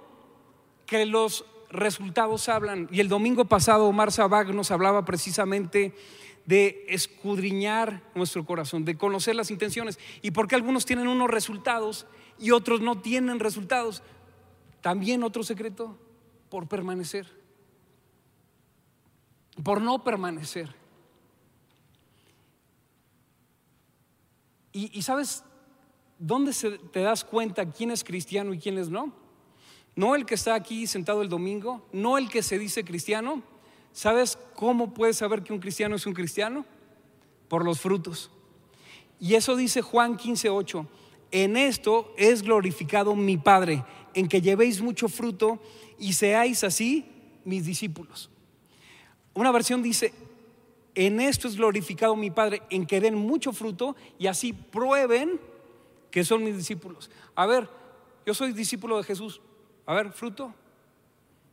que los resultados hablan. Y el domingo pasado Omar Sabag nos hablaba precisamente de escudriñar nuestro corazón, de conocer las intenciones. ¿Y por qué algunos tienen unos resultados y otros no tienen resultados? También otro secreto, por permanecer. Por no permanecer. Y, sabes dónde se, te das cuenta quién es cristiano y quién es no? No el que está aquí sentado el domingo, no el que se dice cristiano, ¿Sabes cómo puedes saber que un cristiano es un cristiano? Por los frutos. Y eso dice Juan 15:8. En esto es glorificado mi Padre, en que llevéis mucho fruto y seáis así mis discípulos. Una versión dice, en esto es glorificado mi Padre, en que den mucho fruto y así prueben que son mis discípulos. A ver, yo soy discípulo de Jesús. A ver, fruto.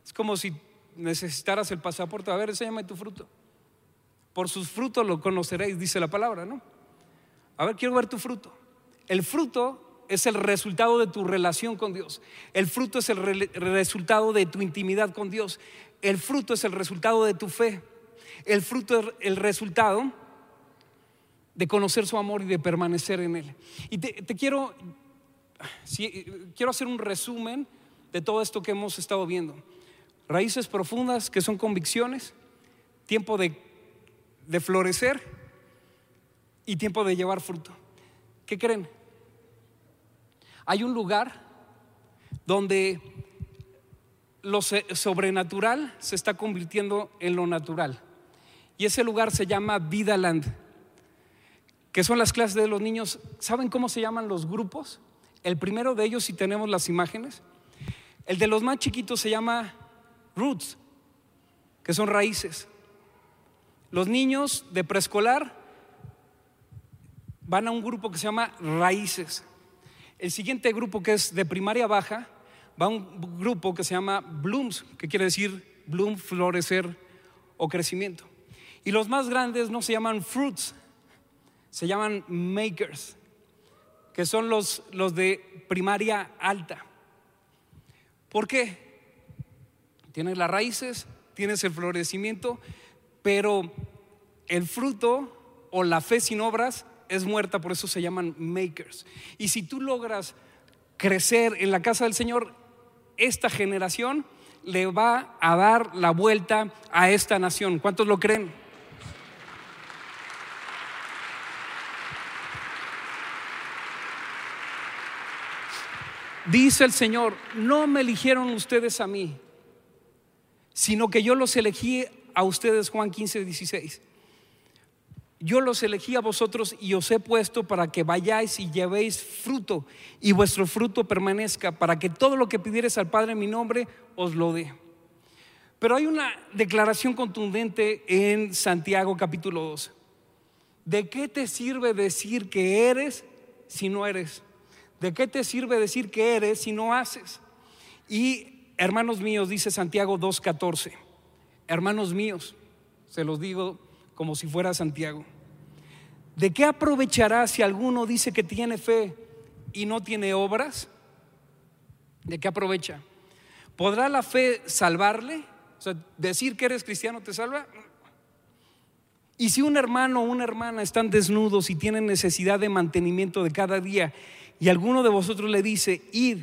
Es como si necesitaras el pasaporte, a ver, enséñame tu fruto. Por sus frutos lo conoceréis, dice la palabra, ¿no? A ver, quiero ver tu fruto. El fruto es el resultado de tu relación con Dios. El fruto es el resultado de tu intimidad con Dios. El fruto es el resultado de tu fe. El fruto es el resultado de conocer su amor y de permanecer en él. Y te, quiero, quiero hacer un resumen de todo esto que hemos estado viendo raíces profundas que son convicciones, tiempo de, florecer y tiempo de llevar fruto. ¿Qué creen? Hay un lugar donde lo sobrenatural se está convirtiendo en lo natural. Y ese lugar se llama Vida Land, que son las clases de los niños. ¿Saben cómo se llaman los grupos? El primero de ellos, si tenemos las imágenes, el de los más chiquitos se llama roots, que son raíces. Los niños de preescolar van a un grupo que se llama raíces. El siguiente grupo que es de primaria baja va a un grupo que se llama blooms, que quiere decir bloom, florecer o crecimiento. Y los más grandes no se llaman fruits, se llaman makers, que son los, los de primaria alta. ¿Por qué? Tienes las raíces, tienes el florecimiento, pero el fruto o la fe sin obras es muerta, por eso se llaman makers. Y si tú logras crecer en la casa del Señor, esta generación le va a dar la vuelta a esta nación. ¿Cuántos lo creen? Dice el Señor, no me eligieron ustedes a mí, sino que yo los elegí a ustedes, Juan 15, 16. Yo los elegí a vosotros y os he puesto para que vayáis y llevéis fruto y vuestro fruto permanezca, para que todo lo que pidieres al Padre en mi nombre os lo dé. Pero hay una declaración contundente en Santiago capítulo 2. ¿De qué te sirve decir que eres si no eres? ¿De qué te sirve decir que eres si no haces? Y hermanos míos, dice Santiago 2.14, hermanos míos, se los digo como si fuera Santiago, ¿de qué aprovechará si alguno dice que tiene fe y no tiene obras? ¿De qué aprovecha? ¿Podrá la fe salvarle? sea, decir que eres cristiano te salva. Y si un hermano o una hermana están desnudos y tienen necesidad de mantenimiento de cada día, y alguno de vosotros le dice, id,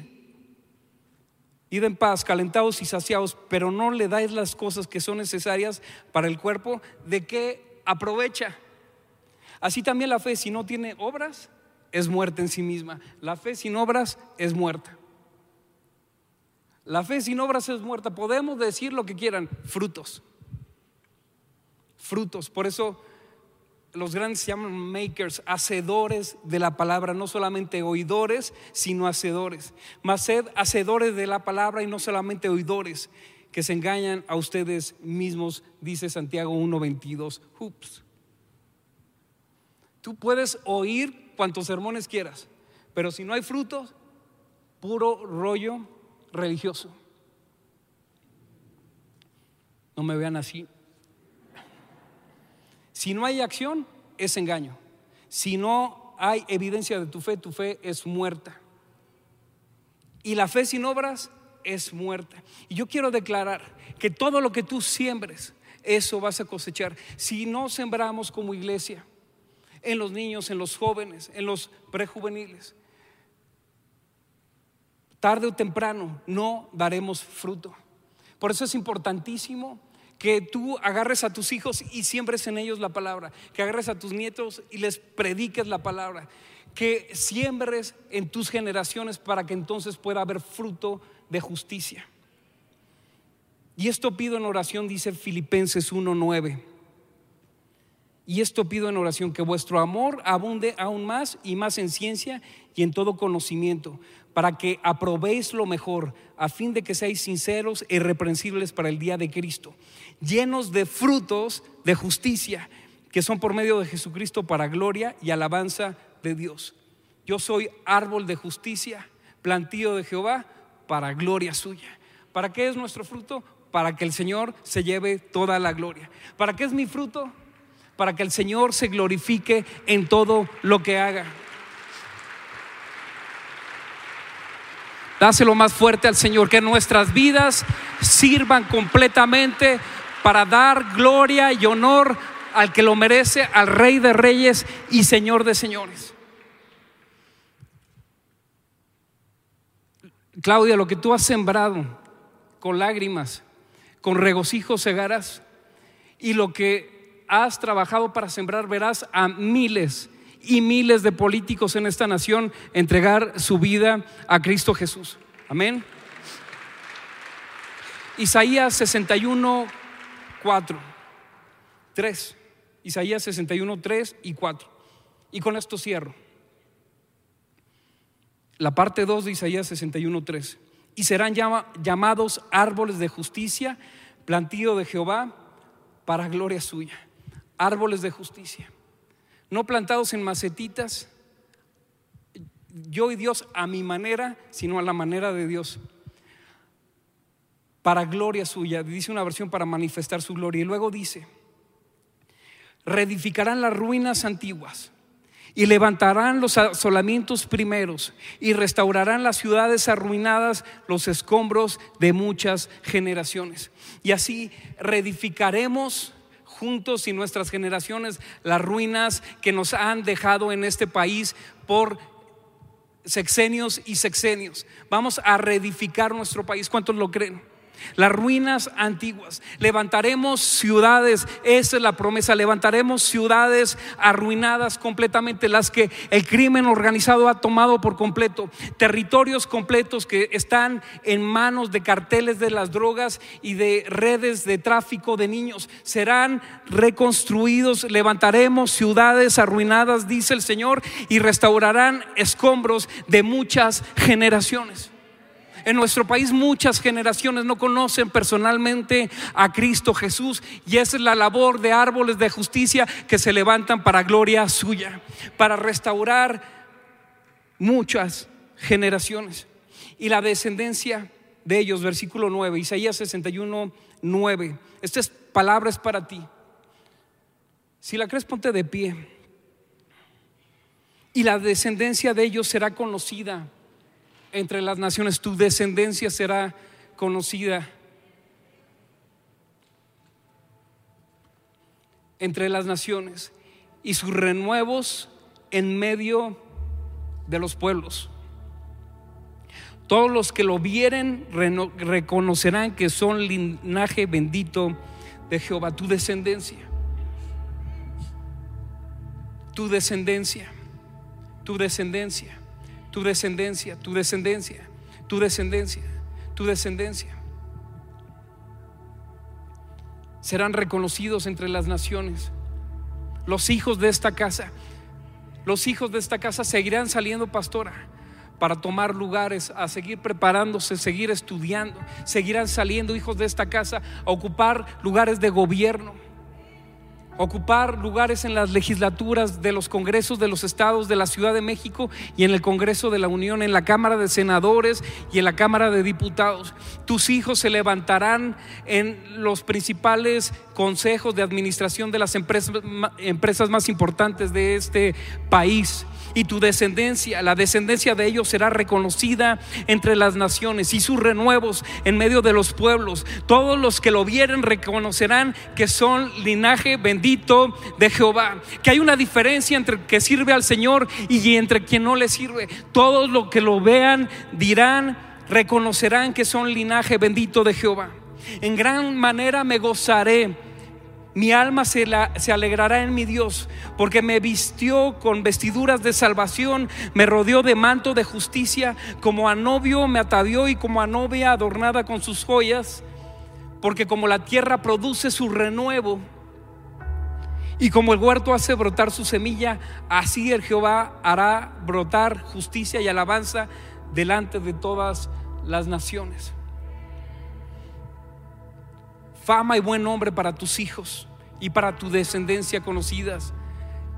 id en paz, calentados y saciados, pero no le dais las cosas que son necesarias para el cuerpo, ¿de qué aprovecha? Así también la fe, si no tiene obras, es muerta en sí misma. La fe sin obras es muerta. La fe sin obras es muerta. Podemos decir lo que quieran, frutos. Frutos. Por eso los grandes se llaman makers, hacedores de la palabra, no solamente oidores, sino hacedores. Más sed hacedores de la palabra y no solamente oidores, que se engañan a ustedes mismos, dice Santiago 1.22. Ups. Tú puedes oír cuantos sermones quieras, pero si no hay frutos, puro rollo religioso. No me vean así. Si no hay acción, es engaño. Si no hay evidencia de tu fe, tu fe es muerta. Y la fe sin obras es muerta. Y yo quiero declarar que todo lo que tú siembres, eso vas a cosechar. Si no sembramos como iglesia, en los niños, en los jóvenes, en los prejuveniles, tarde o temprano no daremos fruto. Por eso es importantísimo que tú agarres a tus hijos y siembres en ellos la palabra, que agarres a tus nietos y les prediques la palabra, que siembres en tus generaciones para que entonces pueda haber fruto de justicia. Y esto pido en oración, dice Filipenses 1:9. Y esto pido en oración, que vuestro amor abunde aún más y más en ciencia y en todo conocimiento, para que aprobéis lo mejor, a fin de que seáis sinceros e irreprensibles para el día de Cristo, llenos de frutos de justicia, que son por medio de Jesucristo para gloria y alabanza de Dios. Yo soy árbol de justicia, plantío de Jehová, para gloria suya. ¿Para qué es nuestro fruto? Para que el Señor se lleve toda la gloria. ¿Para qué es mi fruto? Para que el Señor se glorifique en todo lo que haga. Dáselo más fuerte al Señor, que nuestras vidas sirvan completamente para dar gloria y honor al que lo merece, al Rey de Reyes y Señor de Señores. Claudia, lo que tú has sembrado con lágrimas, con regocijo segarás, y lo que has trabajado para sembrar verás a miles y miles de políticos en esta nación entregar su vida a Cristo Jesús. Amén. Isaías 61, 4, 3. Isaías 61, 3 y 4. Y con esto cierro. La parte 2 de Isaías 61, 3. Y serán llamados árboles de justicia, plantío de Jehová, para gloria suya. Árboles de justicia no plantados en macetitas, yo y Dios a mi manera, sino a la manera de Dios. Para gloria suya, dice una versión para manifestar su gloria. Y luego dice, reedificarán las ruinas antiguas y levantarán los asolamientos primeros y restaurarán las ciudades arruinadas, los escombros de muchas generaciones. Y así reedificaremos juntos y nuestras generaciones las ruinas que nos han dejado en este país por sexenios y sexenios. Vamos a reedificar nuestro país. ¿Cuántos lo creen? Las ruinas antiguas. Levantaremos ciudades, esa es la promesa, levantaremos ciudades arruinadas completamente, las que el crimen organizado ha tomado por completo, territorios completos que están en manos de carteles de las drogas y de redes de tráfico de niños, serán reconstruidos, levantaremos ciudades arruinadas, dice el Señor, y restaurarán escombros de muchas generaciones. En nuestro país muchas generaciones no conocen personalmente a Cristo Jesús y esa es la labor de árboles de justicia que se levantan para gloria suya, para restaurar muchas generaciones. Y la descendencia de ellos, versículo 9, Isaías 61, 9. Estas palabras para ti. Si la crees, ponte de pie. Y la descendencia de ellos será conocida entre las naciones, tu descendencia será conocida entre las naciones y sus renuevos en medio de los pueblos. Todos los que lo vieren reconocerán que son linaje bendito de Jehová, tu descendencia. Tu descendencia, tu descendencia tu descendencia, tu descendencia, tu descendencia, tu descendencia. Serán reconocidos entre las naciones. Los hijos de esta casa, los hijos de esta casa seguirán saliendo, pastora, para tomar lugares, a seguir preparándose, seguir estudiando. Seguirán saliendo hijos de esta casa a ocupar lugares de gobierno ocupar lugares en las legislaturas de los congresos de los estados de la Ciudad de México y en el Congreso de la Unión, en la Cámara de Senadores y en la Cámara de Diputados. Tus hijos se levantarán en los principales consejos de administración de las empresas, empresas más importantes de este país y tu descendencia, la descendencia de ellos será reconocida entre las naciones y sus renuevos en medio de los pueblos. Todos los que lo vieren reconocerán que son linaje bendito de Jehová. Que hay una diferencia entre el que sirve al Señor y entre quien no le sirve. Todos los que lo vean dirán, reconocerán que son linaje bendito de Jehová. En gran manera me gozaré mi alma se, se, alegrará en mi Dios, porque me vistió con vestiduras de salvación, me rodeó de manto de justicia, como a novio me atavió y como a novia adornada con sus joyas, porque como la tierra produce su renuevo y como el huerto hace brotar su semilla, así el Jehová hará brotar justicia y alabanza delante de todas las naciones fama y buen nombre para tus hijos y para tu descendencia conocidas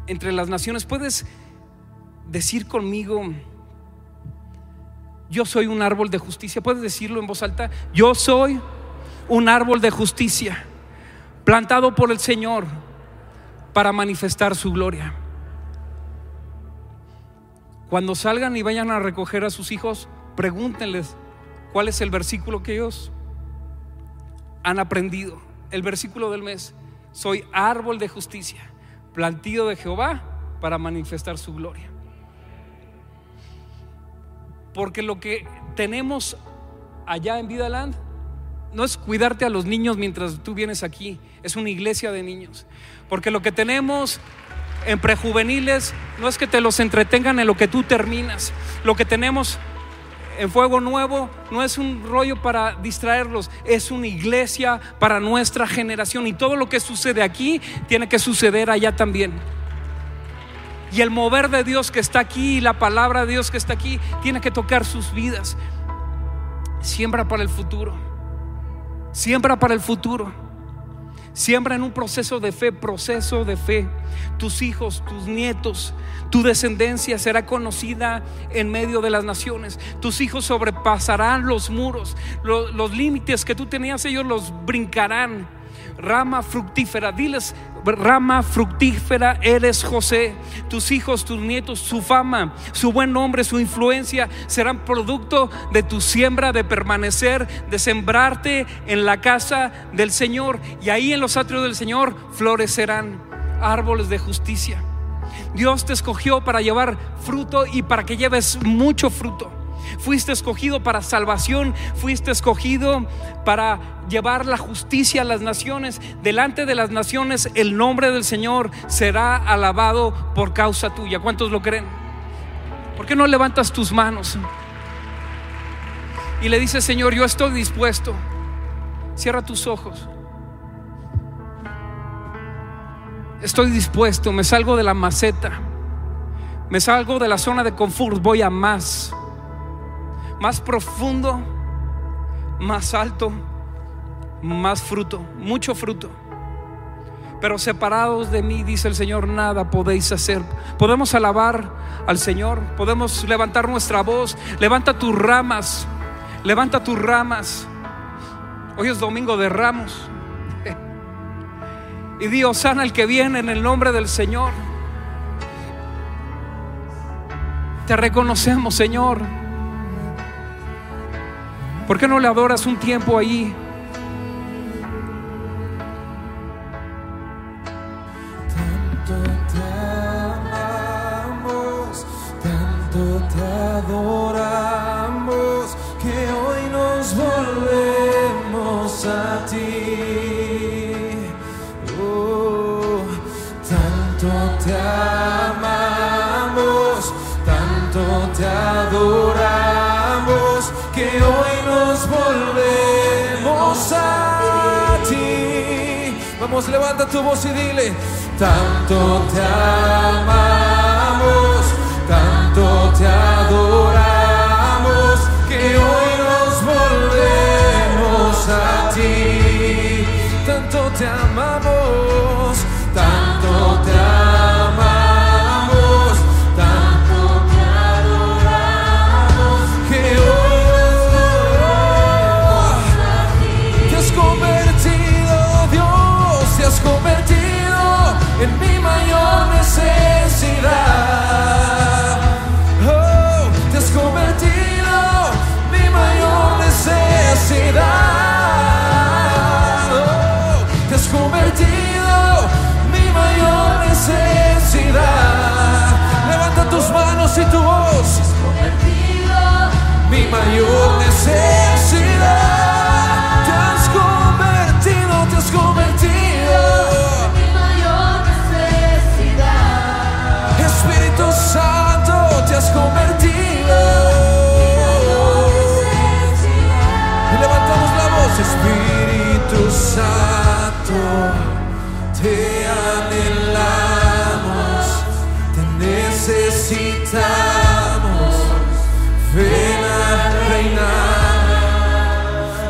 entre las naciones. Puedes decir conmigo, yo soy un árbol de justicia. Puedes decirlo en voz alta, yo soy un árbol de justicia plantado por el Señor para manifestar su gloria. Cuando salgan y vayan a recoger a sus hijos, pregúntenles cuál es el versículo que ellos han aprendido. El versículo del mes, soy árbol de justicia, plantío de Jehová para manifestar su gloria. Porque lo que tenemos allá en Vida Land no es cuidarte a los niños mientras tú vienes aquí, es una iglesia de niños. Porque lo que tenemos en prejuveniles no es que te los entretengan en lo que tú terminas. Lo que tenemos en Fuego Nuevo no es un rollo para distraerlos, es una iglesia para nuestra generación y todo lo que sucede aquí tiene que suceder allá también. Y el mover de Dios que está aquí, la palabra de Dios que está aquí, tiene que tocar sus vidas. Siembra para el futuro. Siembra para el futuro. Siembra en un proceso de fe, proceso de fe. Tus hijos, tus nietos, tu descendencia será conocida en medio de las naciones. Tus hijos sobrepasarán los muros. Los, límites que tú tenías, ellos los brincarán. Rama fructífera, diles rama fructífera eres José. Tus hijos, tus nietos, su fama, su buen nombre, su influencia serán producto de tu siembra, de permanecer, de sembrarte en la casa del Señor. Y ahí en los atrios del Señor florecerán árboles de justicia. Dios te escogió para llevar fruto y para que lleves mucho fruto. Fuiste escogido para salvación, fuiste escogido para llevar la justicia a las naciones. Delante de las naciones el nombre del Señor será alabado por causa tuya. ¿Cuántos lo creen? ¿Por qué no levantas tus manos? Y le dices, Señor, yo estoy dispuesto. Cierra tus ojos. Estoy dispuesto, me salgo de la maceta, me salgo de la zona de confort, voy a más, más profundo, más alto, más fruto, mucho fruto. Pero separados de mí, dice el Señor, nada podéis hacer. Podemos alabar al Señor, podemos levantar nuestra voz, levanta tus ramas, levanta tus ramas. Hoy es domingo de ramos. Y Dios sana el que viene en el nombre del Señor. Te reconocemos, Señor. ¿Por qué no le adoras un tiempo ahí? Tanto te amamos, tanto te adoramos, que hoy nos volvemos a ti. Oh, tanto te amamos, tanto te adoramos, ti. Vamos, levanta tu voz y dile, tanto te amamos, tanto te adoramos, que hoy nos volvemos a ti. Tanto te amamos,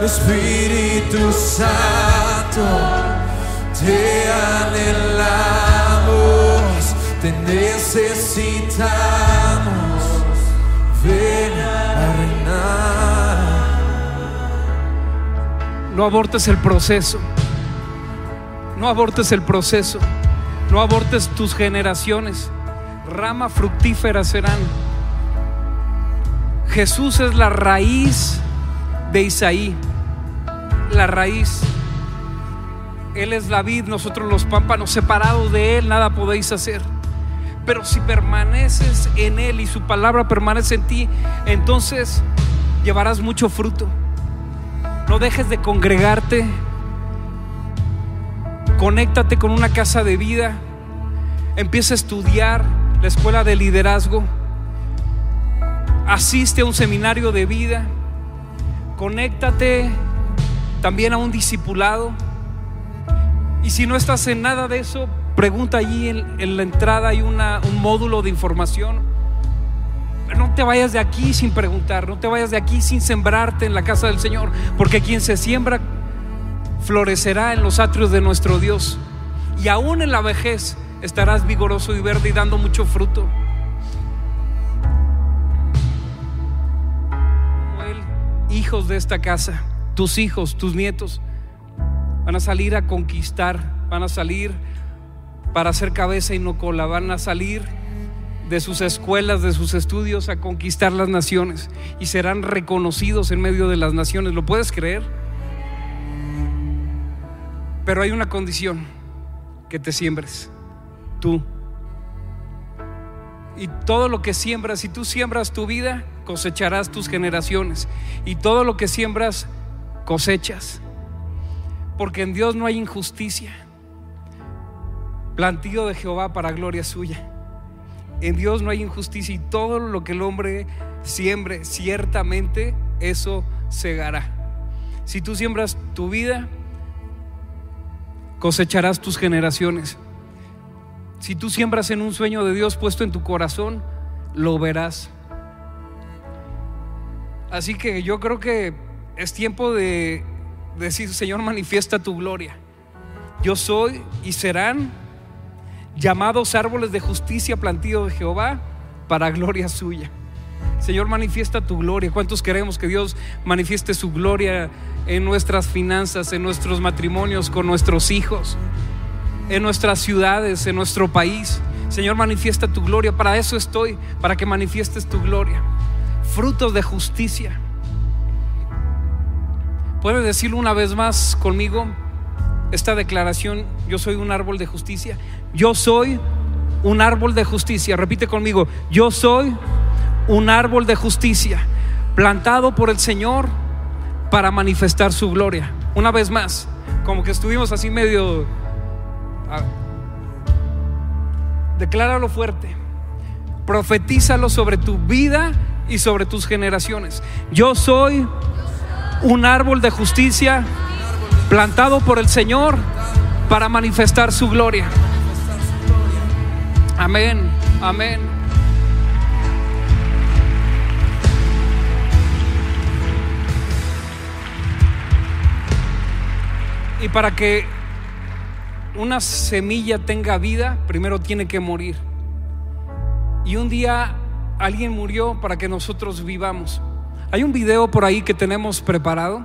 Espíritu Santo, te anhelamos, te necesitamos. Ven a reinar. No abortes el proceso. No abortes el proceso. No abortes tus generaciones. Rama fructífera serán. Jesús es la raíz de Isaí. La raíz. Él es la vid, nosotros los pámpanos. Separados de Él, nada podéis hacer. Pero si permaneces en Él y su palabra permanece en ti, entonces llevarás mucho fruto. No dejes de congregarte. Conéctate con una casa de vida. Empieza a estudiar la escuela de liderazgo. Asiste a un seminario de vida. Conéctate también a un discipulado. Y si no estás en nada de eso, pregunta allí en, la entrada hay una, un módulo de información. Pero no te vayas de aquí sin preguntar, no te vayas de aquí sin sembrarte en la casa del Señor, porque quien se siembra florecerá en los atrios de nuestro Dios. Y aún en la vejez estarás vigoroso y verde y dando mucho fruto. Hijos de esta casa, tus hijos, tus nietos, van a salir a conquistar, van a salir para hacer cabeza y no cola, van a salir de sus escuelas, de sus estudios a conquistar las naciones y serán reconocidos en medio de las naciones. ¿Lo puedes creer? Pero hay una condición, que te siembres, tú. Y todo lo que siembras, si tú siembras tu vida, cosecharás tus generaciones. Y todo lo que siembras, cosechas. Porque en Dios no hay injusticia. Plantío de Jehová para gloria suya. En Dios no hay injusticia y todo lo que el hombre siembre, ciertamente eso segará. Si tú siembras tu vida, cosecharás tus generaciones. Si tú siembras en un sueño de Dios puesto en tu corazón, lo verás. Así que yo creo que es tiempo de decir, Señor, manifiesta tu gloria. Yo soy y serán llamados árboles de justicia plantíos de Jehová para gloria suya. Señor, manifiesta tu gloria. ¿Cuántos queremos que Dios manifieste su gloria en nuestras finanzas, en nuestros matrimonios, con nuestros hijos, en nuestras ciudades, en nuestro país? Señor, manifiesta tu gloria. Para eso estoy, para que manifiestes tu gloria. Frutos de justicia. ¿Puede decirlo una vez más conmigo? Esta declaración, yo soy un árbol de justicia. Yo soy un árbol de justicia. Repite conmigo, yo soy un árbol de justicia plantado por el Señor para manifestar su gloria. Una vez más, como que estuvimos así medio... Ah, decláralo fuerte. Profetízalo sobre tu vida y sobre tus generaciones. Yo soy un árbol de justicia plantado por el Señor para manifestar su gloria. Amén, amén. Y para que una semilla tenga vida, primero tiene que morir. Y un día alguien murió para que nosotros vivamos. Hay un video por ahí que tenemos preparado.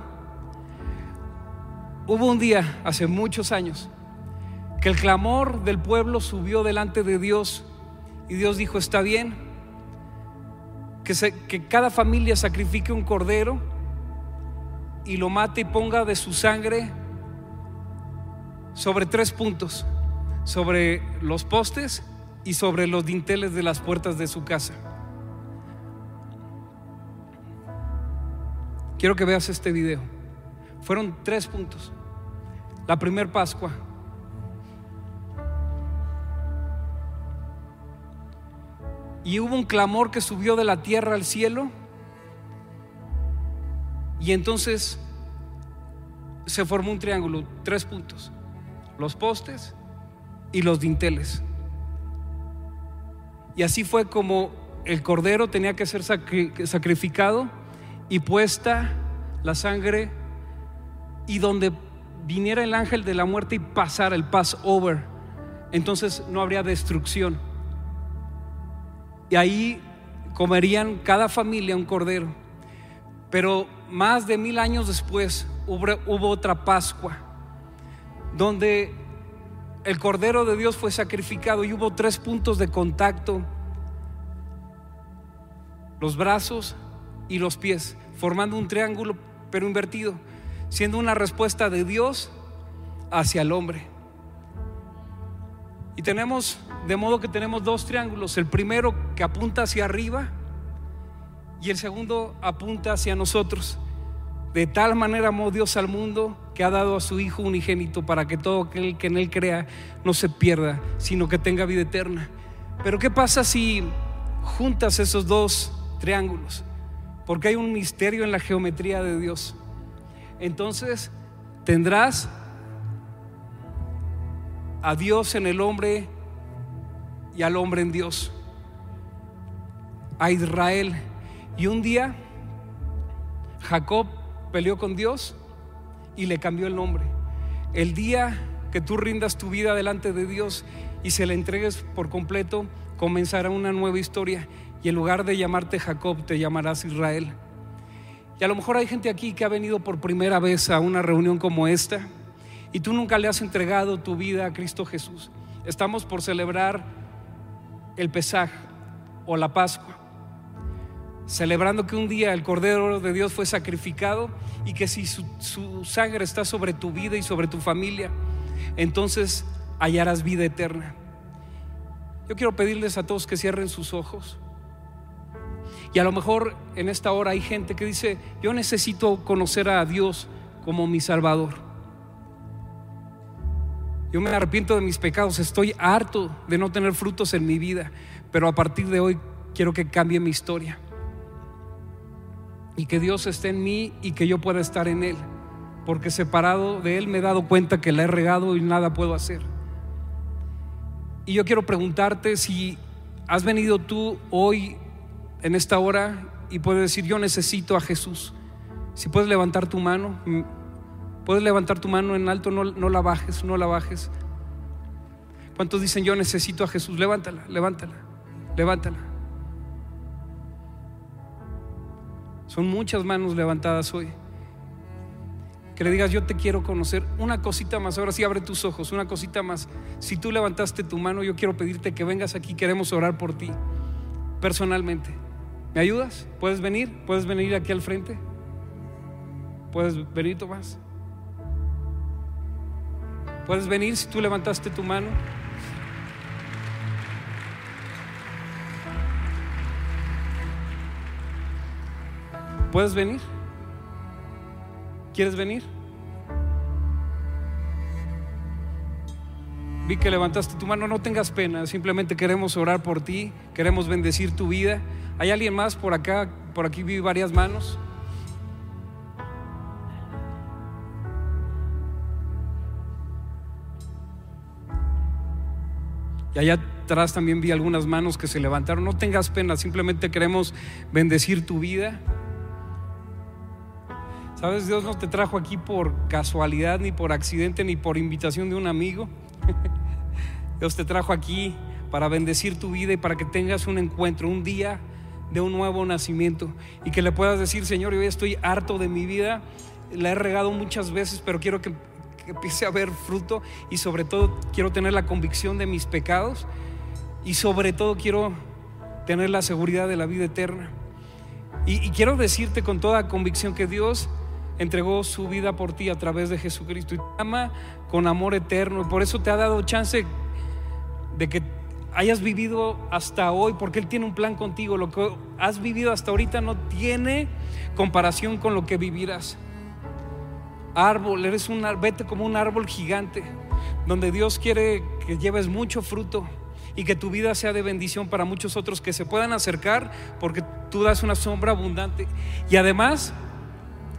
Hubo un día, hace muchos años, que el clamor del pueblo subió delante de Dios y Dios dijo, está bien, que, que cada familia sacrifique un cordero y lo mate y ponga de su sangre sobre tres puntos, sobre los postes y sobre los dinteles de las puertas de su casa. Quiero que veas este video. Fueron tres puntos. La primer Pascua. Y hubo un clamor que subió de la tierra al cielo. Y entonces se formó un triángulo, tres puntos los postes y los dinteles. Y así fue como el cordero tenía que ser sacrificado y puesta la sangre y donde viniera el ángel de la muerte y pasara el Passover, entonces no habría destrucción. Y ahí comerían cada familia un cordero. Pero más de mil años después hubo, hubo otra Pascua donde el Cordero de Dios fue sacrificado y hubo tres puntos de contacto, los brazos y los pies, formando un triángulo pero invertido, siendo una respuesta de Dios hacia el hombre. Y tenemos, de modo que tenemos dos triángulos, el primero que apunta hacia arriba y el segundo apunta hacia nosotros. De tal manera amó Dios al mundo que ha dado a su Hijo unigénito para que todo aquel que en Él crea no se pierda, sino que tenga vida eterna. Pero ¿qué pasa si juntas esos dos triángulos? Porque hay un misterio en la geometría de Dios. Entonces tendrás a Dios en el hombre y al hombre en Dios. A Israel. Y un día Jacob peleó con Dios y le cambió el nombre. El día que tú rindas tu vida delante de Dios y se la entregues por completo, comenzará una nueva historia y en lugar de llamarte Jacob, te llamarás Israel. Y a lo mejor hay gente aquí que ha venido por primera vez a una reunión como esta y tú nunca le has entregado tu vida a Cristo Jesús. Estamos por celebrar el Pesaj o la Pascua celebrando que un día el Cordero de Dios fue sacrificado y que si su, sangre está sobre tu vida y sobre tu familia, entonces hallarás vida eterna. Yo quiero pedirles a todos que cierren sus ojos. Y a lo mejor en esta hora hay gente que dice, yo necesito conocer a Dios como mi Salvador. Yo me arrepiento de mis pecados, estoy harto de no tener frutos en mi vida, pero a partir de hoy quiero que cambie mi historia. Y que Dios esté en mí y que yo pueda estar en Él. Porque separado de Él me he dado cuenta que la he regado y nada puedo hacer. Y yo quiero preguntarte si has venido tú hoy en esta hora y puedes decir, yo necesito a Jesús. Si puedes levantar tu mano, puedes levantar tu mano en alto, no, no la bajes, no la bajes. ¿Cuántos dicen, yo necesito a Jesús? Levántala, levántala, levántala. Son muchas manos levantadas hoy. Que le digas, yo te quiero conocer. Una cosita más, ahora sí abre tus ojos, una cosita más. Si tú levantaste tu mano, yo quiero pedirte que vengas aquí, queremos orar por ti, personalmente. ¿Me ayudas? ¿Puedes venir? ¿Puedes venir aquí al frente? ¿Puedes venir, Tomás? ¿Puedes venir si tú levantaste tu mano? ¿Puedes venir? ¿Quieres venir? Vi que levantaste tu mano, no tengas pena, simplemente queremos orar por ti, queremos bendecir tu vida. ¿Hay alguien más por acá? Por aquí vi varias manos. Y allá atrás también vi algunas manos que se levantaron. No tengas pena, simplemente queremos bendecir tu vida. Sabes, Dios no te trajo aquí por casualidad, ni por accidente, ni por invitación de un amigo. [laughs] Dios te trajo aquí para bendecir tu vida y para que tengas un encuentro, un día de un nuevo nacimiento y que le puedas decir, Señor, yo estoy harto de mi vida, la he regado muchas veces, pero quiero que, empiece a ver fruto y sobre todo quiero tener la convicción de mis pecados y sobre todo quiero tener la seguridad de la vida eterna. Y, y quiero decirte con toda convicción que Dios entregó su vida por ti a través de Jesucristo y te ama con amor eterno. Y por eso te ha dado chance de que hayas vivido hasta hoy, porque Él tiene un plan contigo. Lo que has vivido hasta ahorita no tiene comparación con lo que vivirás. Árbol, eres un vete como un árbol gigante, donde Dios quiere que lleves mucho fruto y que tu vida sea de bendición para muchos otros que se puedan acercar, porque tú das una sombra abundante. Y además,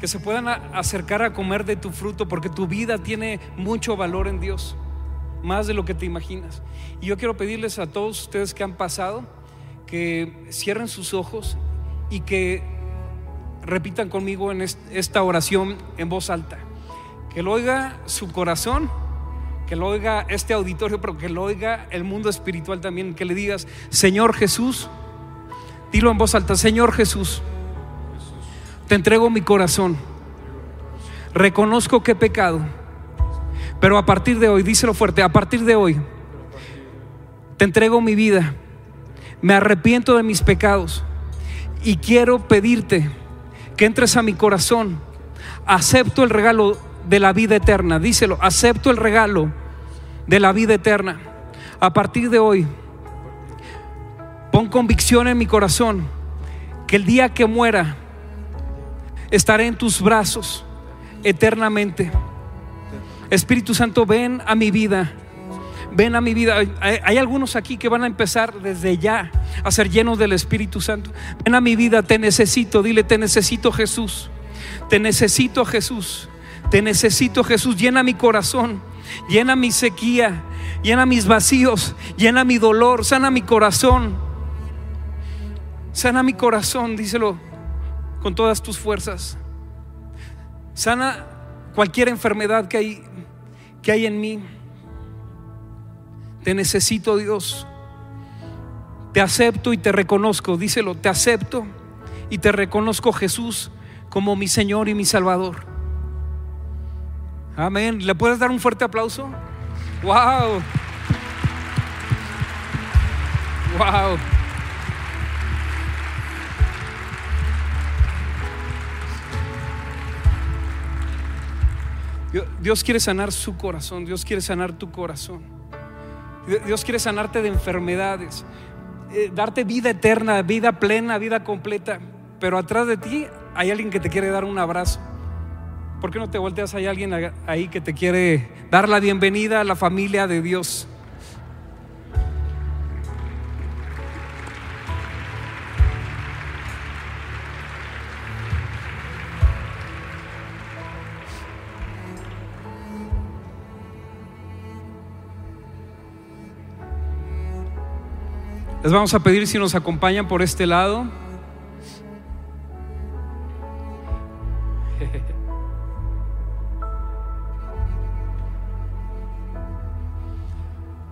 que se puedan acercar a comer de tu fruto, porque tu vida tiene mucho valor en Dios, más de lo que te imaginas. Y yo quiero pedirles a todos ustedes que han pasado, que cierren sus ojos y que repitan conmigo en esta oración en voz alta. Que lo oiga su corazón, que lo oiga este auditorio, pero que lo oiga el mundo espiritual también. Que le digas, Señor Jesús, dilo en voz alta, Señor Jesús te entrego mi corazón. Reconozco que he pecado. Pero a partir de hoy, díselo fuerte, a partir de hoy, te entrego mi vida. Me arrepiento de mis pecados. Y quiero pedirte que entres a mi corazón. Acepto el regalo de la vida eterna. Díselo, acepto el regalo de la vida eterna. A partir de hoy, pon convicción en mi corazón que el día que muera, estaré en tus brazos eternamente. Espíritu Santo, ven a mi vida. Ven a mi vida. Hay, algunos aquí que van a empezar desde ya a ser llenos del Espíritu Santo. Ven a mi vida, te necesito. Dile, te necesito Jesús. Te necesito Jesús. Te necesito Jesús. Llena mi corazón. Llena mi sequía. Llena mis vacíos. Llena mi dolor. Sana mi corazón. Sana mi corazón. Díselo con todas tus fuerzas. Sana cualquier enfermedad que hay, que hay en mí. Te necesito, Dios. Te acepto y te reconozco. Díselo, te acepto y te reconozco, Jesús, como mi Señor y mi Salvador. Amén. ¿Le puedes dar un fuerte aplauso? ¡Wow! ¡Wow! Dios quiere sanar su corazón, Dios quiere sanar tu corazón. Dios quiere sanarte de enfermedades, eh, darte vida eterna, vida plena, vida completa. Pero atrás de ti hay alguien que te quiere dar un abrazo. ¿Por qué no te volteas? Hay alguien ahí que te quiere dar la bienvenida a la familia de Dios. Les vamos a pedir si nos acompañan por este lado.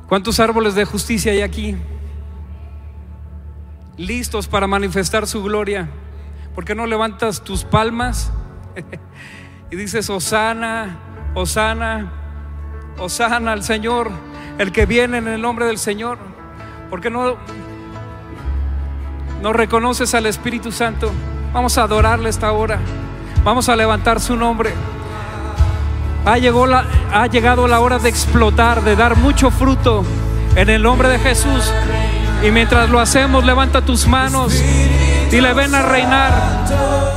¿Cuántos árboles de justicia hay aquí? Listos para manifestar su gloria. ¿Por qué no levantas tus palmas [laughs] y dices, Osana, Osana, Osana al Señor, el que viene en el nombre del Señor? ¿Por qué no, no reconoces al Espíritu Santo? Vamos a adorarle esta hora. Vamos a levantar su nombre. Ha, la, ha llegado la hora de explotar, de dar mucho fruto en el nombre de Jesús. Y mientras lo hacemos, levanta tus manos. Dile, ven a reinar.